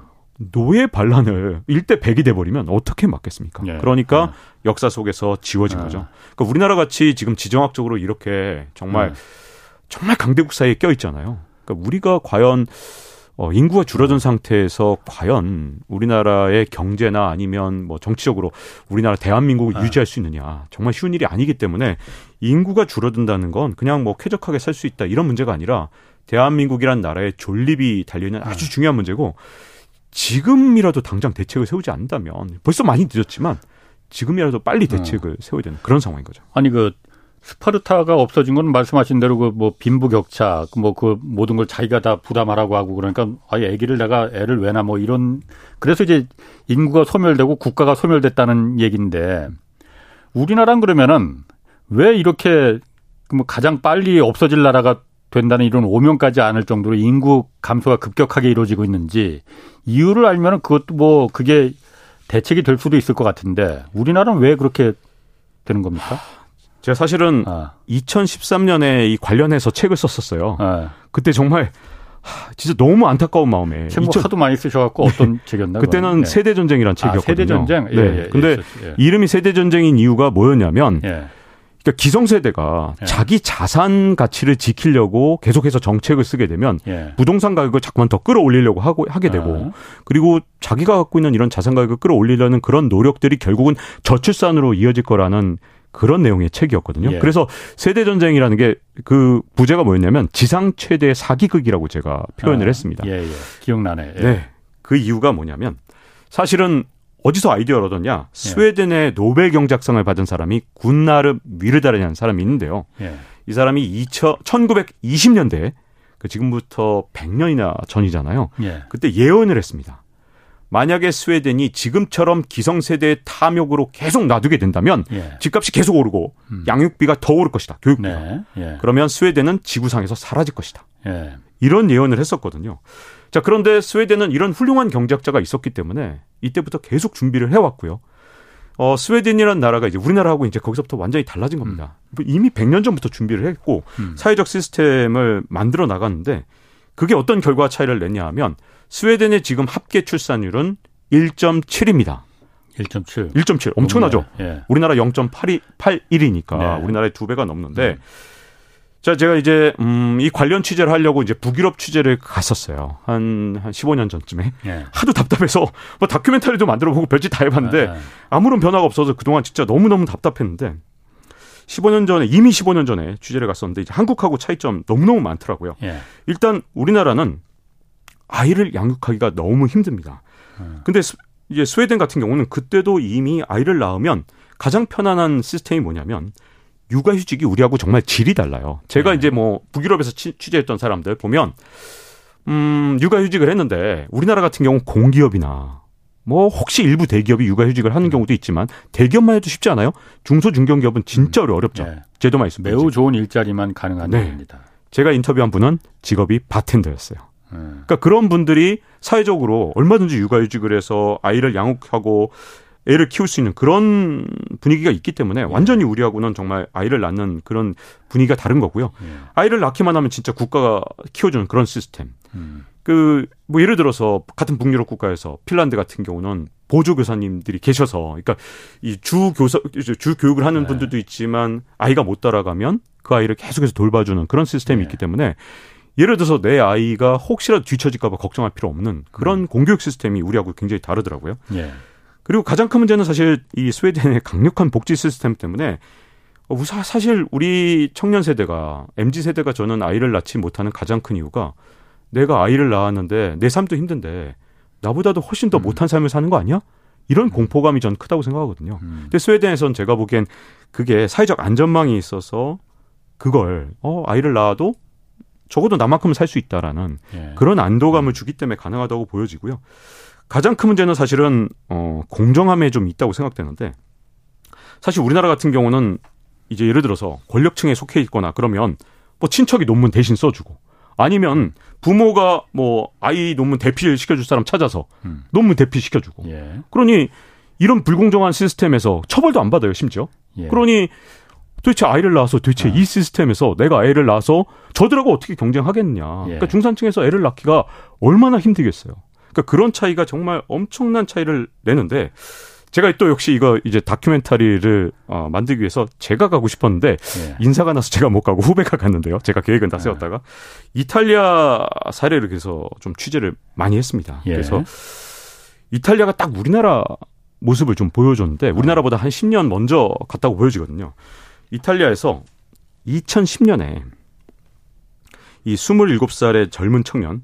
노예 반란을 1대 100이 돼버리면 어떻게 막겠습니까? 예. 그러니까 예. 역사 속에서 지워진 예. 거죠. 그러니까 우리나라 같이 지금 지정학적으로 이렇게 정말 예. 정말 강대국 사이에 껴 있잖아요. 그러니까 우리가 과연 어, 인구가 줄어든 상태에서 과연 우리나라의 경제나 아니면 뭐 정치적으로 우리나라 대한민국을 아. 유지할 수 있느냐 정말 쉬운 일이 아니기 때문에 인구가 줄어든다는 건 그냥 뭐 쾌적하게 살 수 있다 이런 문제가 아니라 대한민국이란 나라의 존립이 달려있는 아주 아. 중요한 문제고 지금이라도 당장 대책을 세우지 않는다면 벌써 많이 늦었지만 지금이라도 빨리 어. 대책을 어. 세워야 되는 그런 상황인 거죠. 아니 그 스파르타가 없어진 건 말씀하신 대로 그 뭐 빈부격차 뭐그 그 모든 걸 자기가 다 부담하라고 하고 그러니까 아예 아기를 내가 애를 왜나 뭐 이런 그래서 이제 인구가 소멸되고 국가가 소멸됐다는 얘기인데 우리나라는 그러면은 왜 이렇게 뭐 가장 빨리 없어질 나라가 된다는 이런 오명까지 않을 정도로 인구 감소가 급격하게 이루어지고 있는지 이유를 알면은 그것도 뭐 그게 대책이 될 수도 있을 것 같은데 우리나라는 왜 그렇게 되는 겁니까? 제가 사실은 아. 2013년에 이 관련해서 책을 썼었어요. 아. 그때 정말 진짜 너무 안타까운 마음에. 책뭐 2000... 하도 많이 쓰셔갖고 어떤 네. 책이었나요? 그때는 네. 세대 전쟁이란 책이었거든요. 아, 세대 전쟁. 예, 네. 예, 근데 예. 이름이 세대 전쟁인 이유가 뭐였냐면 예. 그러니까 기성세대가 예. 자기 자산 가치를 지키려고 계속해서 정책을 쓰게 되면 예. 부동산 가격을 자꾸만 더 끌어올리려고 하고 하게 되고 아. 그리고 자기가 갖고 있는 이런 자산 가격을 끌어올리려는 그런 노력들이 결국은 저출산으로 이어질 거라는 그런 내용의 책이었거든요. 예. 그래서 세대 전쟁이라는 게 그 부제가 뭐였냐면 지상 최대 사기극이라고 제가 표현을 아. 했습니다. 예, 예. 기억나네. 예. 네. 그 이유가 뭐냐면 사실은 어디서 아이디어를 얻었냐? 예. 스웨덴의 노벨 경제학상을 받은 사람이 군나르 위르다라는 사람이 있는데요. 예. 이 사람이 2000, 1920년대 그 지금부터 100년이나 전이잖아요. 예. 그때 예언을 했습니다. 만약에 스웨덴이 지금처럼 기성세대의 탐욕으로 계속 놔두게 된다면 예. 집값이 계속 오르고 음. 양육비가 더 오를 것이다. 교육비가. 네. 예. 그러면 스웨덴은 지구상에서 사라질 것이다. 예. 이런 예언을 했었거든요. 자, 그런데 스웨덴은 이런 훌륭한 경제학자가 있었기 때문에 이때부터 계속 준비를 해왔고요. 어, 스웨덴이라는 나라가 이제 우리나라하고 이제 거기서부터 완전히 달라진 겁니다. 음. 이미 100년 전부터 준비를 했고 음. 사회적 시스템을 만들어 나갔는데 그게 어떤 결과 차이를 냈냐 하면 스웨덴의 지금 합계 출산율은 1.7입니다. 1.7. 1.7. 엄청나죠? 예. 우리나라 0.81이니까 네. 우리나라의 두 배가 넘는데 음. 자, 제가 이제 음, 이 관련 취재를 하려고 이제 북유럽 취재를 갔었어요. 한, 한 15년 전쯤에. 예. 하도 답답해서 뭐 다큐멘터리도 만들어 보고 별짓 다 해 봤는데 예. 아무런 변화가 없어서 그동안 진짜 너무너무 답답했는데 15년 전에 이미 15년 전에 취재를 갔었는데 이제 한국하고 차이점 너무너무 많더라고요. 예. 일단 우리나라는 아이를 양육하기가 너무 힘듭니다. 음. 근데 이제 스웨덴 같은 경우는 그때도 이미 아이를 낳으면 가장 편안한 시스템이 뭐냐면 육아휴직이 우리하고 정말 질이 달라요. 제가 네. 이제 뭐 북유럽에서 취 재했던 사람들 보면 음, 육아휴직을 했는데 우리나라 같은 경우 공기업이나 뭐 혹시 일부 대기업이 육아휴직을 하는 음. 경우도 있지만 대기업만 해도 쉽지 않아요. 중소 중견기업은 진짜 음. 어렵죠. 네. 제도만 있으면 매우 좋은 일자리만 가능한 네. 일입니다. 제가 인터뷰한 분은 직업이 바텐더였어요. 네. 그러니까 그런 분들이 사회적으로 얼마든지 육아휴직을 해서 아이를 양육하고 애를 키울 수 있는 그런 분위기가 있기 때문에 완전히 우리하고는 정말 아이를 낳는 그런 분위기가 다른 거고요. 예. 아이를 낳기만 하면 진짜 국가가 키워주는 그런 시스템. 음. 그뭐 예를 들어서 같은 북유럽 국가에서 핀란드 같은 경우는 보조 교사님들이 계셔서 그러니까 이 주 교사 주 교육을 하는 네. 분들도 있지만 아이가 못 따라가면 그 아이를 계속해서 돌봐주는 그런 시스템이 네. 있기 때문에 예를 들어서 내 아이가 혹시라도 뒤처질까봐 걱정할 필요 없는 그런 음. 공교육 시스템이 우리하고 굉장히 다르더라고요. 예. 그리고 가장 큰 문제는 사실 이 스웨덴의 [LAUGHS] 강력한 복지 시스템 때문에 어, 사실 우리 청년 세대가 MZ 세대가 저는 아이를 낳지 못하는 가장 큰 이유가 내가 아이를 낳았는데 내 삶도 힘든데 나보다도 훨씬 더 음. 못한 삶을 사는 거 아니야? 이런 음. 공포감이 전 크다고 생각하거든요. 음. 근데 스웨덴에선 제가 보기엔 그게 사회적 안전망이 있어서 그걸 어 아이를 낳아도 적어도 나만큼은 살 수 있다라는 예. 그런 안도감을 음. 주기 때문에 가능하다고 보여지고요. 가장 큰 문제는 사실은 어 공정함에 좀 있다고 생각되는데 사실 우리나라 같은 경우는 이제 예를 들어서 권력층에 속해 있거나 그러면 뭐 친척이 논문 대신 써주고 아니면 부모가 뭐 아이 논문 대필 시켜줄 사람 찾아서 음. 논문 대필 시켜주고 예. 그러니 이런 불공정한 시스템에서 처벌도 안 받아요, 심지어. 예. 그러니 도대체 아이를 낳아서 도대체 아. 이 시스템에서 내가 애를 낳아서 저들하고 어떻게 경쟁하겠냐. 예. 그러니까 중산층에서 애를 낳기가 얼마나 힘들겠어요. 그러니까 그런 차이가 정말 엄청난 차이를 내는데 제가 또 역시 이거 이제 다큐멘터리를 어, 만들기 위해서 제가 가고 싶었는데 예. 인사가 나서 제가 못 가고 후배가 갔는데요. 제가 계획은 다 예. 세웠다가 이탈리아 사례를 그래서 좀 취재를 많이 했습니다. 예. 그래서 이탈리아가 딱 우리나라 모습을 좀 보여줬는데 우리나라보다 한 10년 먼저 갔다고 보여지거든요. 이탈리아에서 2010년에 이 27살의 젊은 청년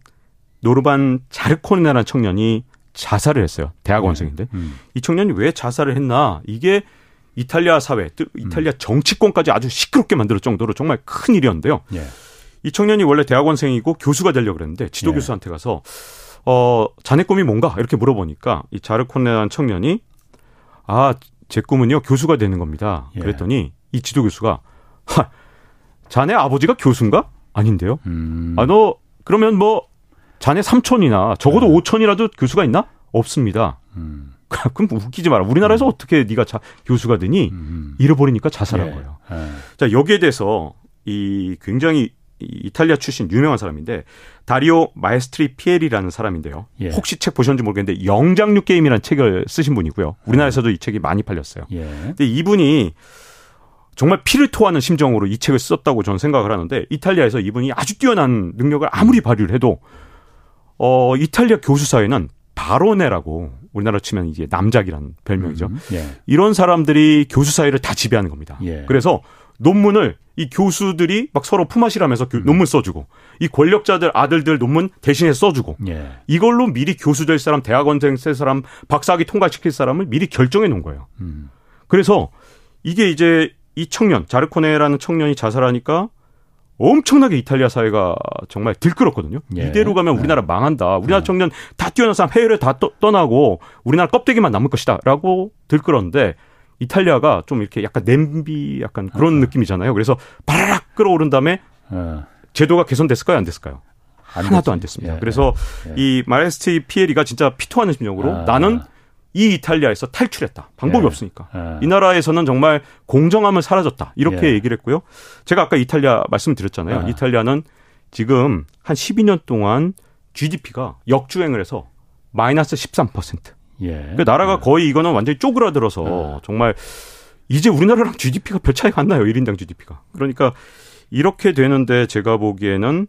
노르반 자르코네라는 청년이 자살을 했어요. 대학원생인데. 네. 음. 이 청년이 왜 자살을 했나? 이게 이탈리아 사회, 이탈리아 음. 정치권까지 아주 시끄럽게 만들 정도로 정말 큰 일이었는데요. 예. 이 청년이 원래 대학원생이고 교수가 되려고 그랬는데 지도 예. 교수한테 가서 어, 자네 꿈이 뭔가? 이렇게 물어보니까 이 자르코네라는 청년이 아, 제 꿈은요, 교수가 되는 겁니다. 예. 그랬더니 이 지도 교수가 하, 자네 아버지가 교수인가? 아닌데요. 음. 아, 너 그러면 뭐 자네 삼촌이나 적어도 네. 오촌이라도 교수가 있나? 없습니다. 음. [LAUGHS] 그럼 웃기지 마라. 우리나라에서 음. 어떻게 네가 자, 교수가 되니? 음. 잃어버리니까 자살한 예. 거예요. 예. 자 여기에 대해서 이 굉장히 이탈리아 출신 유명한 사람인데 다리오 마에스트리 피에리라는 사람인데요. 예. 혹시 책 보셨는지 모르겠는데 영장류 게임이라는 책을 쓰신 분이고요. 우리나라에서도 이 책이 많이 팔렸어요. 예. 근데 이분이 정말 피를 토하는 심정으로 이 책을 썼다고 저는 생각을 하는데 이탈리아에서 이분이 아주 뛰어난 능력을 아무리 발휘를 해도 어 이탈리아 교수 사회는 바로네라고 우리나라 치면 이게 남작이라는 별명이죠. 음, 예. 이런 사람들이 교수 사회를 다 지배하는 겁니다. 예. 그래서 논문을 이 교수들이 막 서로 품앗이라면서 음. 논문 써주고 이 권력자들 아들들 논문 대신에 써주고 예. 이걸로 미리 교수 될 사람, 대학원생 될 사람, 박사학위 통과시킬 사람을 미리 결정해 놓은 거예요. 음. 그래서 이게 이제 이 청년 자르코네라는 청년이 자살하니까 엄청나게 이탈리아 사회가 정말 들끓었거든요. 예. 이대로 가면 우리나라 네. 망한다. 우리나라 네. 청년 다 뛰어난 사람 해외를 다 떠, 나고 우리나라 껍데기만 남을 것이다라고 들끓었는데 이탈리아가 좀 이렇게 약간 냄비 약간 그런 아. 느낌이잖아요. 그래서 바라락 끌어오른 다음에 아. 제도가 개선됐을까요? 안 됐을까요? 안 하나도 안 됐습니다. 예. 그래서 예. 이 마레스티 피에리가 진짜 피토하는 심정으로 아. 나는 이 이탈리아에서 탈출했다. 방법이 예. 없으니까. 예. 이 나라에서는 정말 공정함을 사라졌다. 이렇게 예. 얘기를 했고요. 제가 아까 이탈리아 말씀드렸잖아요. 이탈리아는 지금 한 12년 동안 GDP가 역주행을 해서 마이너스 13%. 예. 그 나라가 거의 이거는 완전히 쪼그라들어서 정말 이제 우리나라랑 GDP가 별 차이가 안 나요. 1인당 GDP가. 그러니까 이렇게 되는데 제가 보기에는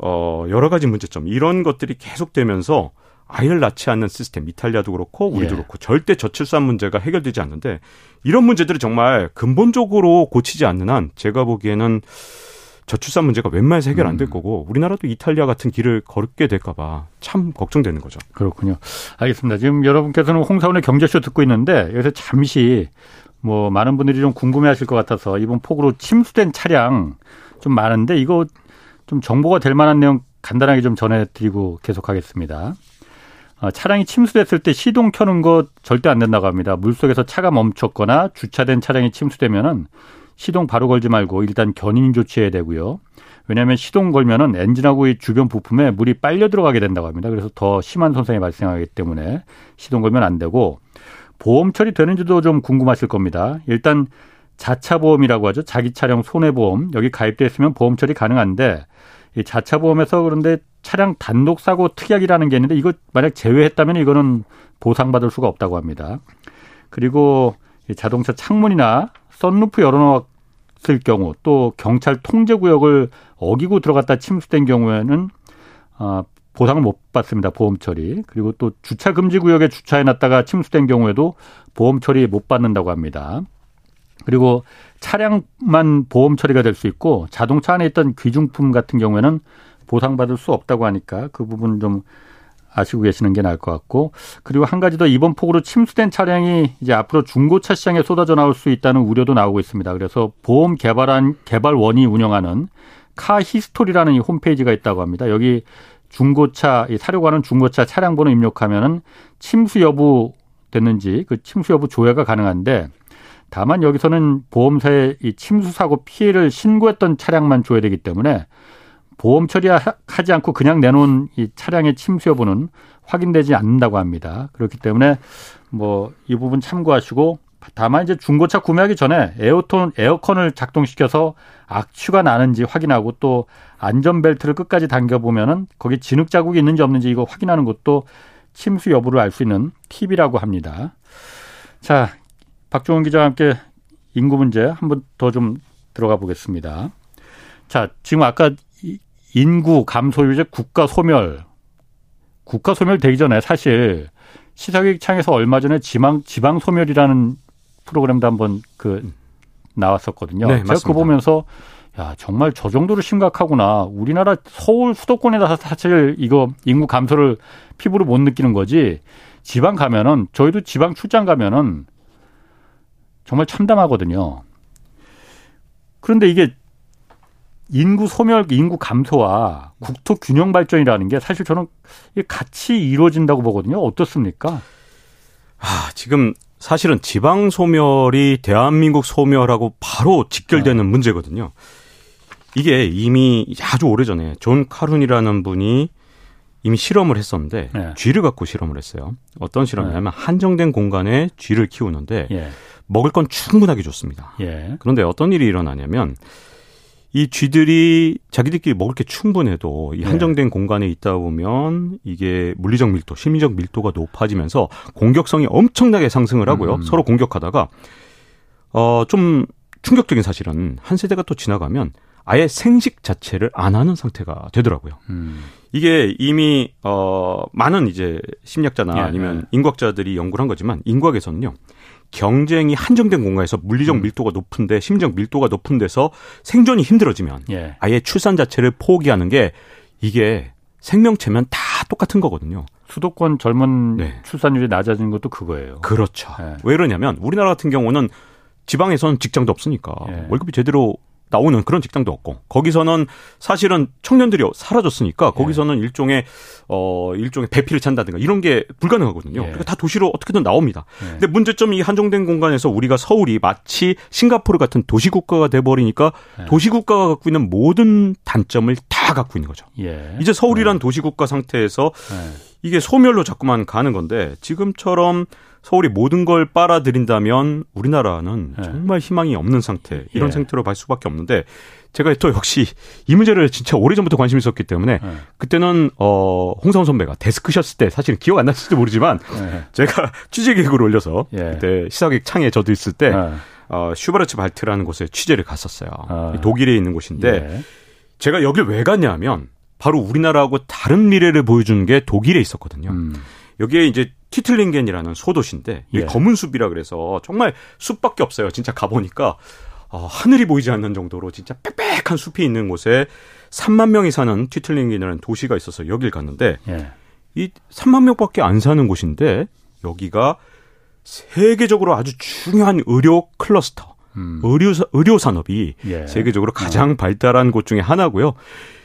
어 여러 가지 문제점 이런 것들이 계속되면서 아이를 낳지 않는 시스템, 이탈리아도 그렇고 우리도 예. 그렇고 절대 저출산 문제가 해결되지 않는데 이런 문제들을 정말 근본적으로 고치지 않는 한 제가 보기에는 저출산 문제가 웬만해서 해결 안될 음. 거고 우리나라도 이탈리아 같은 길을 걸게 될까봐 참 걱정되는 거죠. 그렇군요. 알겠습니다. 지금 여러분께서는 홍사원의 경제쇼 듣고 있는데 여기서 잠시 뭐 많은 분들이 좀 궁금해하실 것 같아서 이번 폭우로 침수된 차량 좀 많은데 이거 좀 정보가 될 만한 내용 간단하게 좀 전해드리고 계속하겠습니다. 어, 차량이 침수됐을 때 시동 켜는 것 절대 안 된다고 합니다. 물속에서 차가 멈췄거나 주차된 차량이 침수되면은 시동 바로 걸지 말고 일단 견인 조치해야 되고요. 왜냐하면 시동 걸면은 엔진하고 이 주변 부품에 물이 빨려 들어가게 된다고 합니다. 그래서 더 심한 손상이 발생하기 때문에 시동 걸면 안 되고 보험 처리되는지도 좀 궁금하실 겁니다. 일단 자차 보험이라고 하죠. 자기 차량 손해보험 여기 가입돼 있으면 보험 처리 가능한데 이 자차 보험에서 그런데 차량 단독 사고 특약이라는 게 있는데 이거 만약 제외했다면 이거는 보상받을 수가 없다고 합니다. 그리고 자동차 창문이나 썬루프 열어놓았을 경우 또 경찰 통제 구역을 어기고 들어갔다 침수된 경우에는 어, 보상을 못 받습니다. 보험 처리. 그리고 또 주차 금지 구역에 주차해 놨다가 침수된 경우에도 보험 처리 못 받는다고 합니다. 그리고 차량만 보험 처리가 될 수 있고 자동차 안에 있던 귀중품 같은 경우에는 보상받을 수 없다고 하니까 그 부분 좀 아시고 계시는 게 나을 것 같고 그리고 한 가지 더 이번 폭우로 침수된 차량이 이제 앞으로 중고차 시장에 쏟아져 나올 수 있다는 우려도 나오고 있습니다. 그래서 보험 개발한 개발원이 운영하는 카 히스토리라는 이 홈페이지가 있다고 합니다. 여기 중고차 이 사려고 하는 중고차 차량 번호 입력하면은 침수 여부 됐는지 그 침수 여부 조회가 가능한데 다만 여기서는 보험사에 이 침수 사고 피해를 신고했던 차량만 줘야 되기 때문에 보험 처리하지 않고 그냥 내놓은 이 차량의 침수 여부는 확인되지 않는다고 합니다. 그렇기 때문에 뭐 이 부분 참고하시고 다만 이제 중고차 구매하기 전에 에어톤 에어컨을 작동시켜서 악취가 나는지 확인하고 또 안전벨트를 끝까지 당겨 보면은 거기 진흙 자국이 있는지 없는지 이거 확인하는 것도 침수 여부를 알 수 있는 팁이라고 합니다. 자, 박종훈 기자와 함께 인구 문제 한 번 더 좀 들어가 보겠습니다. 자, 지금 아까 인구 감소율 이제 국가 소멸 국가 소멸 되기 전에 사실 시사교육 창에서 얼마 전에 지방 지방 소멸이라는 프로그램도 한번 그 나왔었거든요. 네, 제가 맞습니다. 그거 보면서 야 정말 저 정도로 심각하구나. 우리나라 서울 수도권에다 사실 이거 인구 감소를 피부로 못 느끼는 거지. 지방 가면은 저희도 지방 출장 가면은 정말 참담하거든요. 그런데 이게 인구 소멸, 인구 감소와 국토 균형 발전이라는 게 사실 저는 같이 이루어진다고 보거든요. 어떻습니까? 아, 지금 사실은 지방 소멸이 대한민국 소멸하고 바로 직결되는 네. 문제거든요. 이게 이미 아주 오래전에 존 칼훈이라는 분이 이미 실험을 했었는데 네. 쥐를 갖고 실험을 했어요. 어떤 실험이냐면 한정된 공간에 쥐를 키우는데 예, 먹을 건 충분하게 줬습니다. 예, 그런데 어떤 일이 일어나냐면 이 쥐들이 자기들끼리 먹을 게 충분해도 이 네. 한정된 공간에 있다 보면 이게 물리적 밀도, 심리적 밀도가 높아지면서 공격성이 엄청나게 상승을 하고요. 음. 서로 공격하다가 어좀 충격적인 사실은 한 세대가 또 지나가면 아예 생식 자체를 안 하는 상태가 되더라고요. 음, 이게 이미 어 많은 이제 심리학자나 예, 아니면 예. 인과학자들이 연구를 한 거지만 인과학에서는요. 경쟁이 한정된 공간에서 물리적 음. 밀도가 높은데 심리적 밀도가 높은 데서 생존이 힘들어지면 예, 아예 출산 자체를 포기하는 게 이게 생명체면 다 똑같은 거거든요. 수도권 젊은 네. 출산율이 낮아지는 것도 그거예요. 그렇죠. 예. 왜 그러냐면 우리나라 같은 경우는 지방에서는 직장도 없으니까 예. 월급이 제대로 나오는 그런 직장도 없고 거기서는 사실은 청년들이 사라졌으니까 거기서는 일종의 어 일종의 배피를 찬다든가 이런 게 불가능하거든요. 예. 그러니까 다 도시로 어떻게든 나옵니다. 예. 근데 문제점이 이 한정된 공간에서 우리가 서울이 마치 싱가포르 같은 도시 국가가 돼 버리니까 예. 도시 국가가 갖고 있는 모든 단점을 다 갖고 있는 거죠. 예. 이제 서울이란 도시 국가 상태에서 예. 이게 소멸로 자꾸만 가는 건데 지금처럼 서울이 모든 걸 빨아들인다면 우리나라는 예. 정말 희망이 없는 상태 이런 예. 상태로 갈 수밖에 없는데 제가 또 역시 이 문제를 진짜 오래전부터 관심이 있었기 때문에 예. 그때는 어 홍사원 선배가 데스크셨을 때 사실은 기억 안 나실지도 모르지만 예. 제가 [LAUGHS] 취재 계획을 올려서 예. 그때 시사기획 창에 저도 있을 때 예. 어, 슈바르츠 발트라는 곳에 취재를 갔었어요. 아. 독일에 있는 곳인데 예. 제가 여길 왜 갔냐면 바로 우리나라하고 다른 미래를 보여주는 게 독일에 있었거든요. 음. 여기에 이제 티틀링겐이라는 소도시인데 예. 검은 숲이라 그래서 정말 숲밖에 없어요. 진짜 가보니까 어, 하늘이 보이지 않는 정도로 진짜 빽빽한 숲이 있는 곳에 3만 명이 사는 티틀링겐이라는 도시가 있어서 여길 갔는데 예. 이 3만 명밖에 안 사는 곳인데 여기가 세계적으로 아주 중요한 의료 클러스터, 음. 의료 의료 산업이 예. 세계적으로 가장 발달한 곳 중에 하나고요.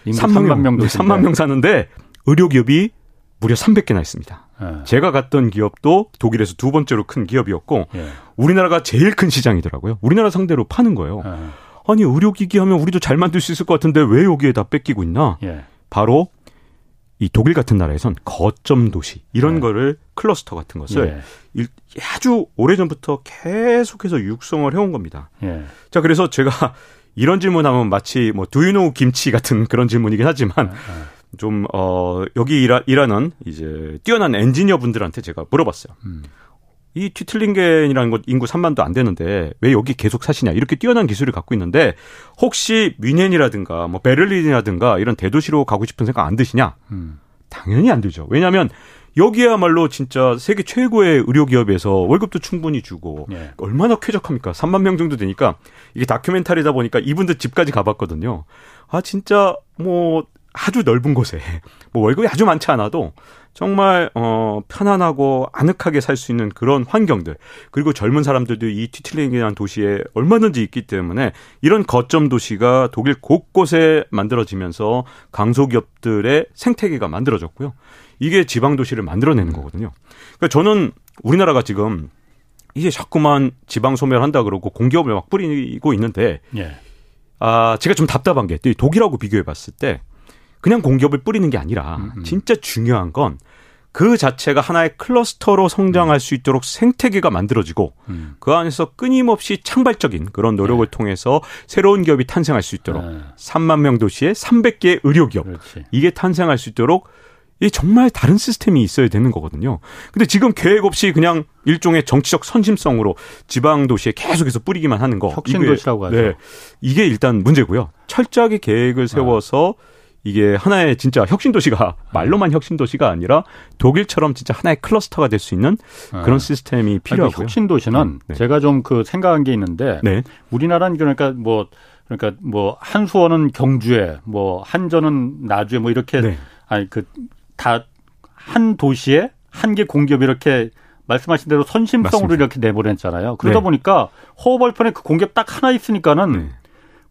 인구 3만 3만 명 네, 3만 명 사는데 의료 기업이 무려 300개나 있습니다. 예. 제가 갔던 기업도 독일에서 두 번째로 큰 기업이었고 예. 우리나라가 제일 큰 시장이더라고요. 우리나라 상대로 파는 거예요. 예. 아니 의료기기 하면 우리도 잘 만들 수 있을 것 같은데 왜 여기에 다 뺏기고 있나? 예. 바로 이 독일 같은 나라에선 거점 도시 이런 네. 거를 클러스터 같은 것을 예. 일- 아주 오래전부터 계속해서 육성을 해온 겁니다. 예. 자 그래서 제가 [LAUGHS] 이런 질문하면 마치 뭐 두유노 김치 같은 그런 질문이긴 하지만 예. 좀, 어, 여기 일하, 일하는 이제 뛰어난 엔지니어 분들한테 제가 물어봤어요. 음. 이 튜틀링겐이라는 곳 인구 3만도 안 되는데 왜 여기 계속 사시냐. 이렇게 뛰어난 기술을 갖고 있는데 혹시 뮌헨이라든가 뭐 베를린이라든가 이런 대도시로 가고 싶은 생각 안 드시냐? 음. 당연히 안 들죠. 왜냐하면 여기야말로 진짜 세계 최고의 의료 기업에서 월급도 충분히 주고 예. 얼마나 쾌적합니까? 3만 명 정도 되니까 이게 다큐멘터리다 보니까 이분들 집까지 가봤거든요. 아 진짜 뭐 아주 넓은 곳에 뭐 월급이 아주 많지 않아도 정말 어 편안하고 아늑하게 살 수 있는 그런 환경들 그리고 젊은 사람들도 이 티틀링이라는 도시에 얼마든지 있기 때문에 이런 거점 도시가 독일 곳곳에 만들어지면서 강소기업들의 생태계가 만들어졌고요. 이게 지방 도시를 만들어내는 거거든요. 그러니까 저는 우리나라가 지금 이제 자꾸만 지방 소멸한다 그러고 공기업을 막 뿌리고 있는데 예. 아 제가 좀 답답한 게 독일하고 비교해 봤을 때 그냥 공기업을 뿌리는 게 아니라 음, 음. 진짜 중요한 건 그 자체가 하나의 클러스터로 성장할 수 있도록 생태계가 만들어지고 음. 그 안에서 끊임없이 창발적인 그런 노력을 네. 통해서 새로운 기업이 탄생할 수 있도록 네. 3만 명 도시에 300개의 의료 기업. 이게 탄생할 수 있도록 이 정말 다른 시스템이 있어야 되는 거거든요. 근데 지금 계획 없이 그냥 일종의 정치적 선심성으로 지방 도시에 계속해서 뿌리기만 하는 거. 혁신 도시라고 하죠. 네. 이게 일단 문제고요. 철저하게 계획을 세워서 아. 이게 하나의 진짜 혁신 도시가 말로만 혁신 도시가 아니라 독일처럼 진짜 하나의 클러스터가 될 수 있는 그런 아. 시스템이 필요하고요. 혁신 도시는 음, 네. 제가 좀 그 생각한 게 있는데 네. 우리나라는 그러니까 뭐 그러니까 뭐 한수원은 경주에 뭐 한전은 나주에 뭐 이렇게 네. 아니 그 다 한 도시에 한 개 공기업 이렇게 말씀하신 대로 선심성으로 맞습니다. 이렇게 내보냈잖아요. 그러다 네. 보니까 허허벌판에 그 공기업 딱 하나 있으니까는 네.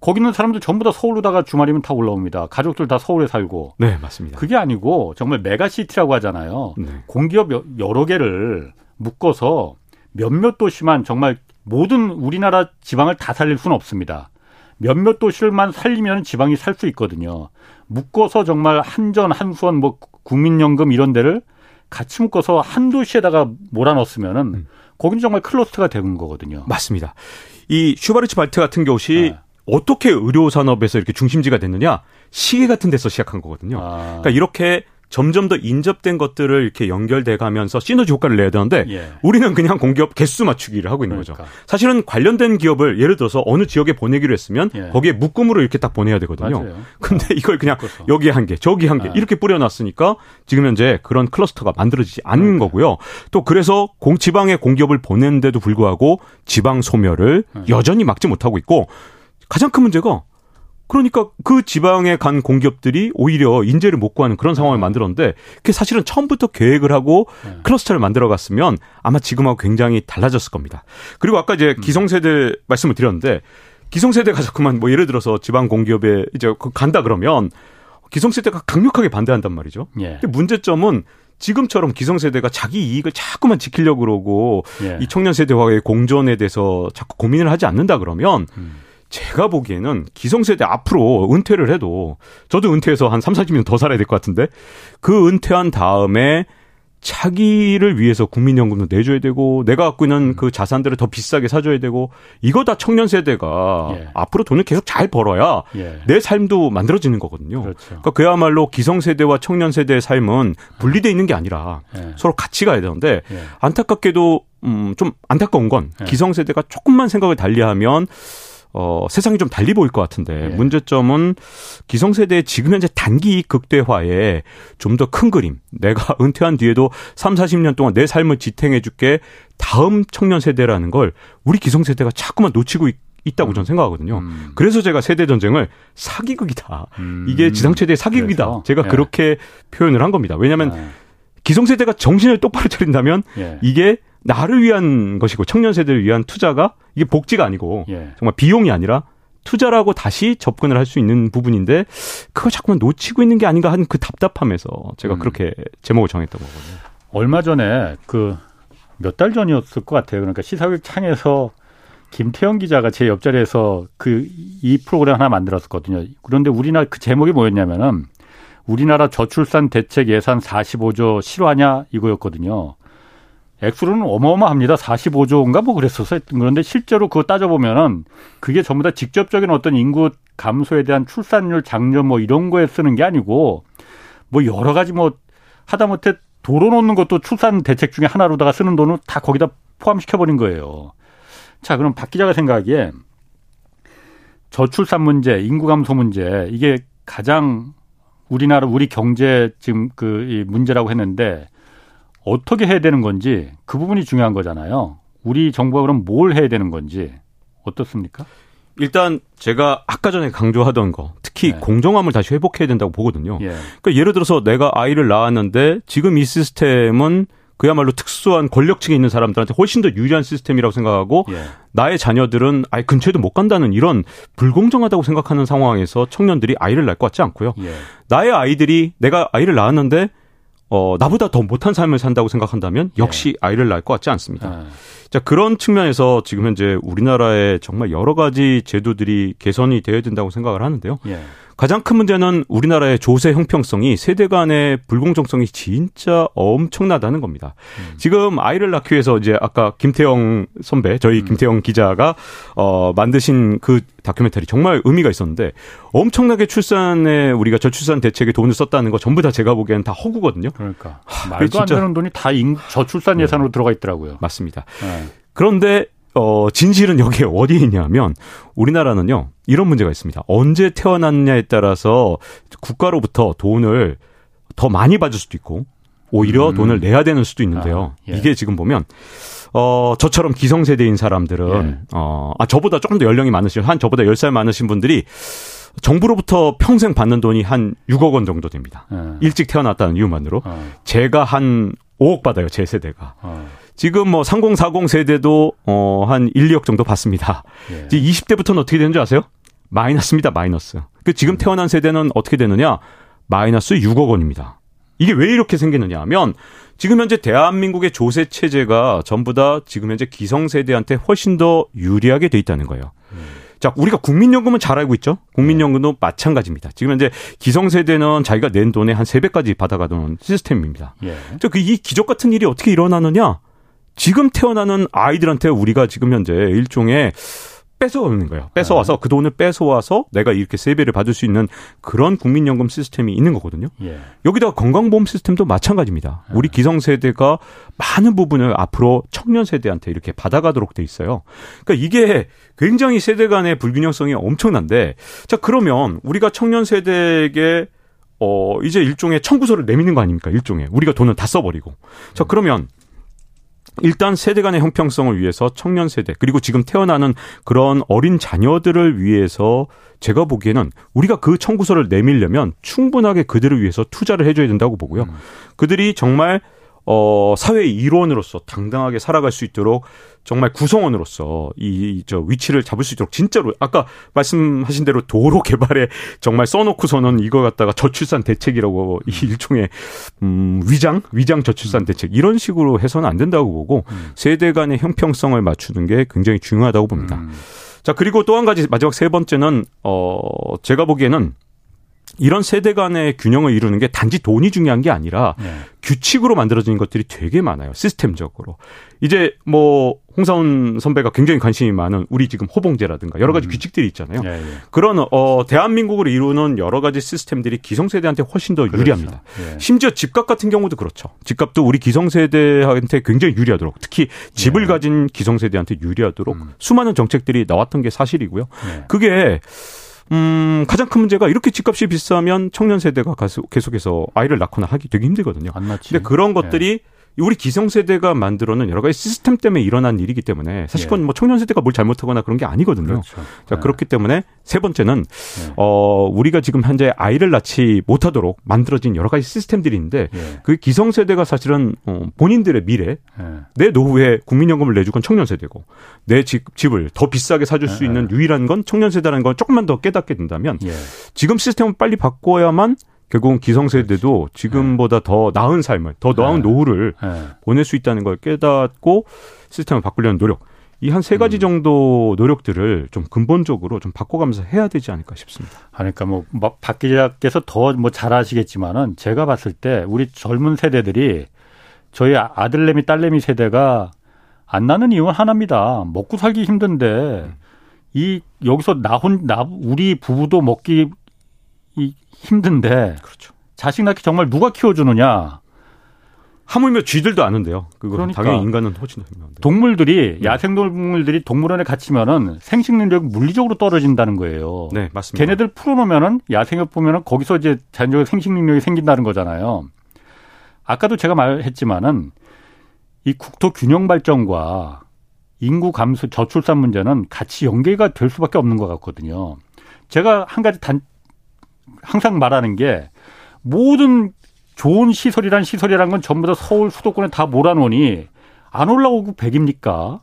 거기 있는 사람들 전부 다 서울로다가 주말이면 다 올라옵니다. 가족들 다 서울에 살고. 네, 맞습니다. 그게 아니고 정말 메가시티라고 하잖아요. 네. 공기업 여러 개를 묶어서 몇몇 도시만 정말 모든 우리나라 지방을 다 살릴 수는 없습니다. 몇몇 도시를만 살리면 지방이 살 수 있거든요. 묶어서 정말 한전, 한수원, 뭐 국민연금 이런 데를 같이 묶어서 한 도시에다가 몰아넣었으면은 음. 거기는 정말 클러스터가 되는 거거든요. 맞습니다. 이 슈바르츠 발트 같은 것이 네. 어떻게 의료 산업에서 이렇게 중심지가 됐느냐? 시계 같은 데서 시작한 거거든요. 아. 그러니까 이렇게 점점 더 인접된 것들을 이렇게 연결돼 가면서 시너지 효과를 내야 되는데 예. 우리는 그냥 공기업 개수 맞추기를 하고 있는 그러니까. 거죠. 사실은 관련된 기업을 예를 들어서 어느 지역에 보내기로 했으면 예. 거기에 묶음으로 이렇게 딱 보내야 되거든요. 맞아요. 근데 아, 이걸 그냥 묶어서. 여기 한 개, 저기 한 개, 아. 이렇게 뿌려놨으니까 지금 현재 그런 클러스터가 만들어지지 않는 그러니까. 거고요. 또 그래서 공 지방에 공기업을 보냈는데도 불구하고 지방 소멸을 예. 여전히 막지 못하고 있고 가장 큰 문제가 그러니까 그 지방에 간 공기업들이 오히려 인재를 못 구하는 그런 상황을 만들었는데 그게 사실은 처음부터 계획을 하고 네. 클러스터를 만들어 갔으면 아마 지금하고 굉장히 달라졌을 겁니다. 그리고 아까 이제 음. 기성세대 말씀을 드렸는데 기성세대가 자꾸만 뭐 예를 들어서 지방 공기업에 이제 그 간다 그러면 기성세대가 강력하게 반대한단 말이죠. 예. 근데 문제점은 지금처럼 기성세대가 자기 이익을 자꾸만 지키려고 그러고 예. 이 청년 세대와의 공존에 대해서 자꾸 고민을 하지 않는다 그러면 음. 제가 보기에는 기성세대 앞으로 은퇴를 해도 저도 은퇴해서 한 3, 40년 더 살아야 될 것 같은데 그 은퇴한 다음에 자기를 위해서 국민연금도 내줘야 되고 내가 갖고 있는 음. 그 자산들을 더 비싸게 사줘야 되고 이거 다 청년 세대가 예. 앞으로 돈을 계속 잘 벌어야 예. 내 삶도 만들어지는 거거든요. 그렇죠. 그러니까 그야말로 기성 세대와 청년 세대의 삶은 분리돼 있는 게 아니라 예. 서로 같이 가야 되는데 예. 안타깝게도 음 좀 안타까운 건 예. 기성 세대가 조금만 생각을 달리하면 어, 세상이 좀 달리 보일 것 같은데 예. 문제점은 기성세대의 지금 현재 단기 극대화에 좀 더 큰 그림. 내가 [LAUGHS] 은퇴한 뒤에도 3, 40년 동안 내 삶을 지탱해 줄게 다음 청년 세대라는 걸 우리 기성세대가 자꾸만 놓치고 있, 있다고 음. 저는 생각하거든요. 음. 그래서 제가 세대 전쟁을 사기극이다. 음. 이게 지상 최대의 사기극이다. 그래서? 제가 예. 그렇게 표현을 한 겁니다. 왜냐하면 예. 기성세대가 정신을 똑바로 차린다면 예. 이게 나를 위한 것이고 청년 세대를 위한 투자가 이게 복지가 아니고 예. 정말 비용이 아니라 투자라고 다시 접근을 할 수 있는 부분인데 그걸 자꾸만 놓치고 있는 게 아닌가 하는 그 답답함에서 제가 음. 그렇게 제목을 정했던 거거든요. 얼마 전에 그 몇 달 전이었을 것 같아요. 그러니까 시사회 창에서 김태형 기자가 제 옆자리에서 그 이 프로그램 하나 만들었었거든요. 그런데 우리나라 그 제목이 뭐였냐면은 우리나라 저출산 대책 예산 45조 실화냐 이거였거든요. 액수로는 어마어마합니다. 45조인가 뭐 그랬었어요. 그런데 실제로 그거 따져보면은 그게 전부 다 직접적인 어떤 인구 감소에 대한 출산율 장려 뭐 이런 거에 쓰는 게 아니고 뭐 여러 가지 뭐 하다못해 도로 놓는 것도 출산 대책 중에 하나로다가 쓰는 돈을 다 거기다 포함시켜버린 거예요. 자, 그럼 박 기자가 생각하기에 저출산 문제, 인구 감소 문제 이게 가장 우리나라 우리 경제 지금 그 문제라고 했는데 어떻게 해야 되는 건지 그 부분이 중요한 거잖아요. 우리 정부가 그럼 뭘 해야 되는 건지 어떻습니까? 일단 제가 아까 전에 강조하던 거 특히 네. 공정함을 다시 회복해야 된다고 보거든요. 예. 그러니까 예를 들어서 내가 아이를 낳았는데 지금 이 시스템은 그야말로 특수한 권력층에 있는 사람들한테 훨씬 더 유리한 시스템이라고 생각하고 예. 나의 자녀들은 아예 근처에도 못 간다는 이런 불공정하다고 생각하는 상황에서 청년들이 아이를 낳을 것 같지 않고요. 예. 나의 아이들이 내가 아이를 낳았는데 어, 나보다 더 못한 삶을 산다고 생각한다면 역시 네. 아이를 낳을 것 같지 않습니다. 네. 자, 그런 측면에서 지금 현재 우리나라에 정말 여러 가지 제도들이 개선이 되어야 된다고 생각을 하는데요. 예. 가장 큰 문제는 우리나라의 조세 형평성이 세대 간의 불공정성이 진짜 엄청나다는 겁니다. 음. 지금 아이를 낳기 위해서 이제 아까 김태영 선배, 저희 음. 김태영 기자가 어 만드신 그 다큐멘터리 정말 의미가 있었는데 엄청나게 출산에 우리가 저출산 대책에 돈을 썼다는 거 전부 다 제가 보기에는 다 허구거든요. 그러니까 말도 안 되는 돈이 다 저출산 네. 예산으로 네. 들어가 있더라고요. 맞습니다. 네. 그런데 어, 진실은 여기에 어디에 있냐면 우리나라는요, 이런 문제가 있습니다. 언제 태어났냐에 따라서 국가로부터 돈을 더 많이 받을 수도 있고, 오히려 음. 돈을 내야 되는 수도 있는데요. 아, 예. 이게 지금 보면, 어, 저처럼 기성세대인 사람들은, 예. 어, 아, 저보다 조금 더 연령이 많으신, 한 저보다 10살 많으신 분들이 정부로부터 평생 받는 돈이 한 6억 원 정도 됩니다. 예. 일찍 태어났다는 이유만으로. 어. 제가 한 5억 받아요, 제 세대가. 어. 지금 뭐 3040 세대도 어한 1, 2억 정도 받습니다. 예. 이제 20대부터는 어떻게 되는 줄 아세요? 마이너스입니다. 마이너스. 그 지금 태어난 세대는 어떻게 되느냐? 마이너스 6억 원입니다. 이게 왜 이렇게 생기느냐 하면 지금 현재 대한민국의 조세 체제가 전부 다 지금 현재 기성세대한테 훨씬 더 유리하게 돼 있다는 거예요. 음. 자, 우리가 국민연금은 잘 알고 있죠? 국민연금도 마찬가지입니다. 지금 현재 기성세대는 자기가 낸 돈의 한 3배까지 받아가는 시스템입니다. 예. 그이 기적 같은 일이 어떻게 일어나느냐? 지금 태어나는 아이들한테 우리가 지금 현재 일종의 뺏어오는 거예요. 뺏어와서 아. 그 돈을 뺏어와서 내가 이렇게 세배를 받을 수 있는 그런 국민연금 시스템이 있는 거거든요. 예. 여기다가 건강보험 시스템도 마찬가지입니다. 예. 우리 기성세대가 많은 부분을 앞으로 청년 세대한테 이렇게 받아가도록 돼 있어요. 그러니까 이게 굉장히 세대 간의 불균형성이 엄청난데 자 그러면 우리가 청년 세대에게 어 이제 일종의 청구서를 내미는 거 아닙니까? 일종의 우리가 돈을 다 써버리고 자 그러면 일단 세대 간의 형평성을 위해서 청년 세대 그리고 지금 태어나는 그런 어린 자녀들을 위해서 제가 보기에는 우리가 그 청구서를 내밀려면 충분하게 그들을 위해서 투자를 해줘야 된다고 보고요. 음. 그들이 정말 어, 사회의 일원으로서 당당하게 살아갈 수 있도록 정말 구성원으로서 이, 저 위치를 잡을 수 있도록 진짜로 아까 말씀하신 대로 도로 개발에 정말 써놓고서는 이거 갖다가 저출산 대책이라고 이 일종의 음, 위장 위장 저출산 대책 이런 식으로 해서는 안 된다고 보고 음. 세대 간의 형평성을 맞추는 게 굉장히 중요하다고 봅니다. 음. 자 그리고 또 한 가지 마지막 세 번째는 어 제가 보기에는 이런 세대 간의 균형을 이루는 게 단지 돈이 중요한 게 아니라 네. 규칙으로 만들어진 것들이 되게 많아요. 시스템적으로. 이제 뭐 홍사훈 선배가 굉장히 관심이 많은 우리 지금 호봉제라든가 여러 가지 음. 규칙들이 있잖아요. 예, 예. 그런 어 대한민국을 이루는 여러 가지 시스템들이 기성세대한테 훨씬 더 그렇죠. 유리합니다. 예. 심지어 집값 같은 경우도 그렇죠. 집값도 우리 기성세대한테 굉장히 유리하도록 특히 집을 예. 가진 기성세대한테 유리하도록 음. 수많은 정책들이 나왔던 게 사실이고요. 예. 그게 음, 가장 큰 문제가 이렇게 집값이 비싸면 청년 세대가 계속해서 아이를 낳거나 하기 되게 힘들거든요. 안 낳지. 근데 그런 것들이 네. 우리 기성세대가 만들어낸 여러 가지 시스템 때문에 일어난 일이기 때문에 사실 그건 예. 뭐 청년 세대가 뭘 잘못하거나 그런 게 아니거든요. 그렇죠. 자, 네. 그렇기 때문에 세 번째는 네. 어, 우리가 지금 현재 아이를 낳지 못하도록 만들어진 여러 가지 시스템들이 있는데 예. 그 기성세대가 사실은 어, 본인들의 미래 예. 내 노후에 국민연금을 내줄 건 청년 세대고 내 집, 집을 더 비싸게 사줄 수 있는 유일한 건 청년 세대라는 건 조금만 더 깨닫게 된다면 지금 시스템을 빨리 바꿔야만 결국은 기성세대도 지금보다 더 나은 삶을, 더 나은 네. 노후를 네. 보낼 수 있다는 걸 깨닫고 시스템을 바꾸려는 노력. 이 한 세 가지 음. 정도 노력들을 좀 근본적으로 좀 바꿔가면서 해야 되지 않을까 싶습니다. 그러니까 뭐, 박 기자께서 더 뭐 잘 아시겠지만은 제가 봤을 때 우리 젊은 세대들이 저희 아들내미 딸내미 세대가 안 나는 이유는 하나입니다. 먹고 살기 힘든데 음. 이 여기서 나 혼 나 우리 부부도 먹기 이 힘든데 그렇죠. 자식 낳기 정말 누가 키워주느냐? 하물며 쥐들도 아는데요. 그거 그러니까 당연히 인간은 훨씬 더 중요한데. 동물들이 네. 야생동물들이 동물원에 갇히면은 생식 능력이 물리적으로 떨어진다는 거예요. 네, 맞습니다. 걔네들 풀어놓으면은 야생에 보면은 거기서 이제 자연적으로 생식 능력이 생긴다는 거잖아요. 아까도 제가 말했지만은 이 국토 균형 발전과 인구 감소 저출산 문제는 같이 연계가 될 수밖에 없는 것 같거든요. 제가 한 가지 단 항상 말하는 게 모든 좋은 시설이란 시설이란 건 전부 다 서울 수도권에 다 몰아놓으니 안 올라오고 백입니까?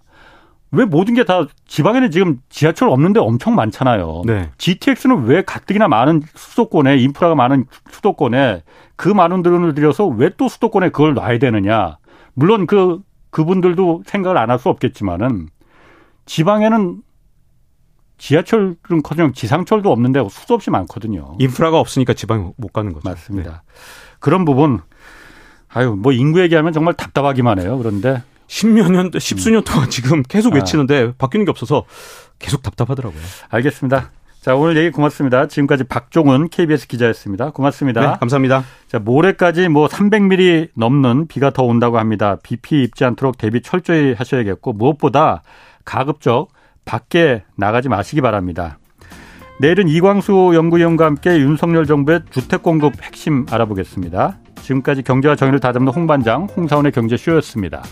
왜 모든 게 다 지방에는 지금 지하철 없는데 엄청 많잖아요. 네. GTX는 왜 가뜩이나 많은 수도권에 인프라가 많은 수도권에 그 많은 돈을 들여서 왜 또 수도권에 그걸 놔야 되느냐? 물론 그 그분들도 생각을 안 할 수 없겠지만은 지방에는 지하철은 커녕 지상철도 없는데 수도 없이 많거든요. 인프라가 없으니까 지방에 못 가는 거죠. 맞습니다. 네. 그런 부분 아유 뭐 인구 얘기하면 정말 답답하기만 해요. 그런데 십몇 년, 십수년 동안 지금 계속 아. 외치는데 아. 바뀌는 게 없어서 계속 답답하더라고요. 알겠습니다. 자, 오늘 얘기 고맙습니다. 지금까지 박종훈 KBS 기자였습니다. 고맙습니다. 네, 감사합니다. 자, 모레까지 뭐 300mm 넘는 비가 더 온다고 합니다. 비피 입지 않도록 대비 철저히 하셔야겠고 무엇보다 가급적 밖에 나가지 마시기 바랍니다. 내일은 이광수 연구위원과 함께 윤석열 정부의 주택 공급 핵심 알아보겠습니다. 지금까지 경제와 정의를 다잡는 홍반장 홍사원의 경제쇼였습니다.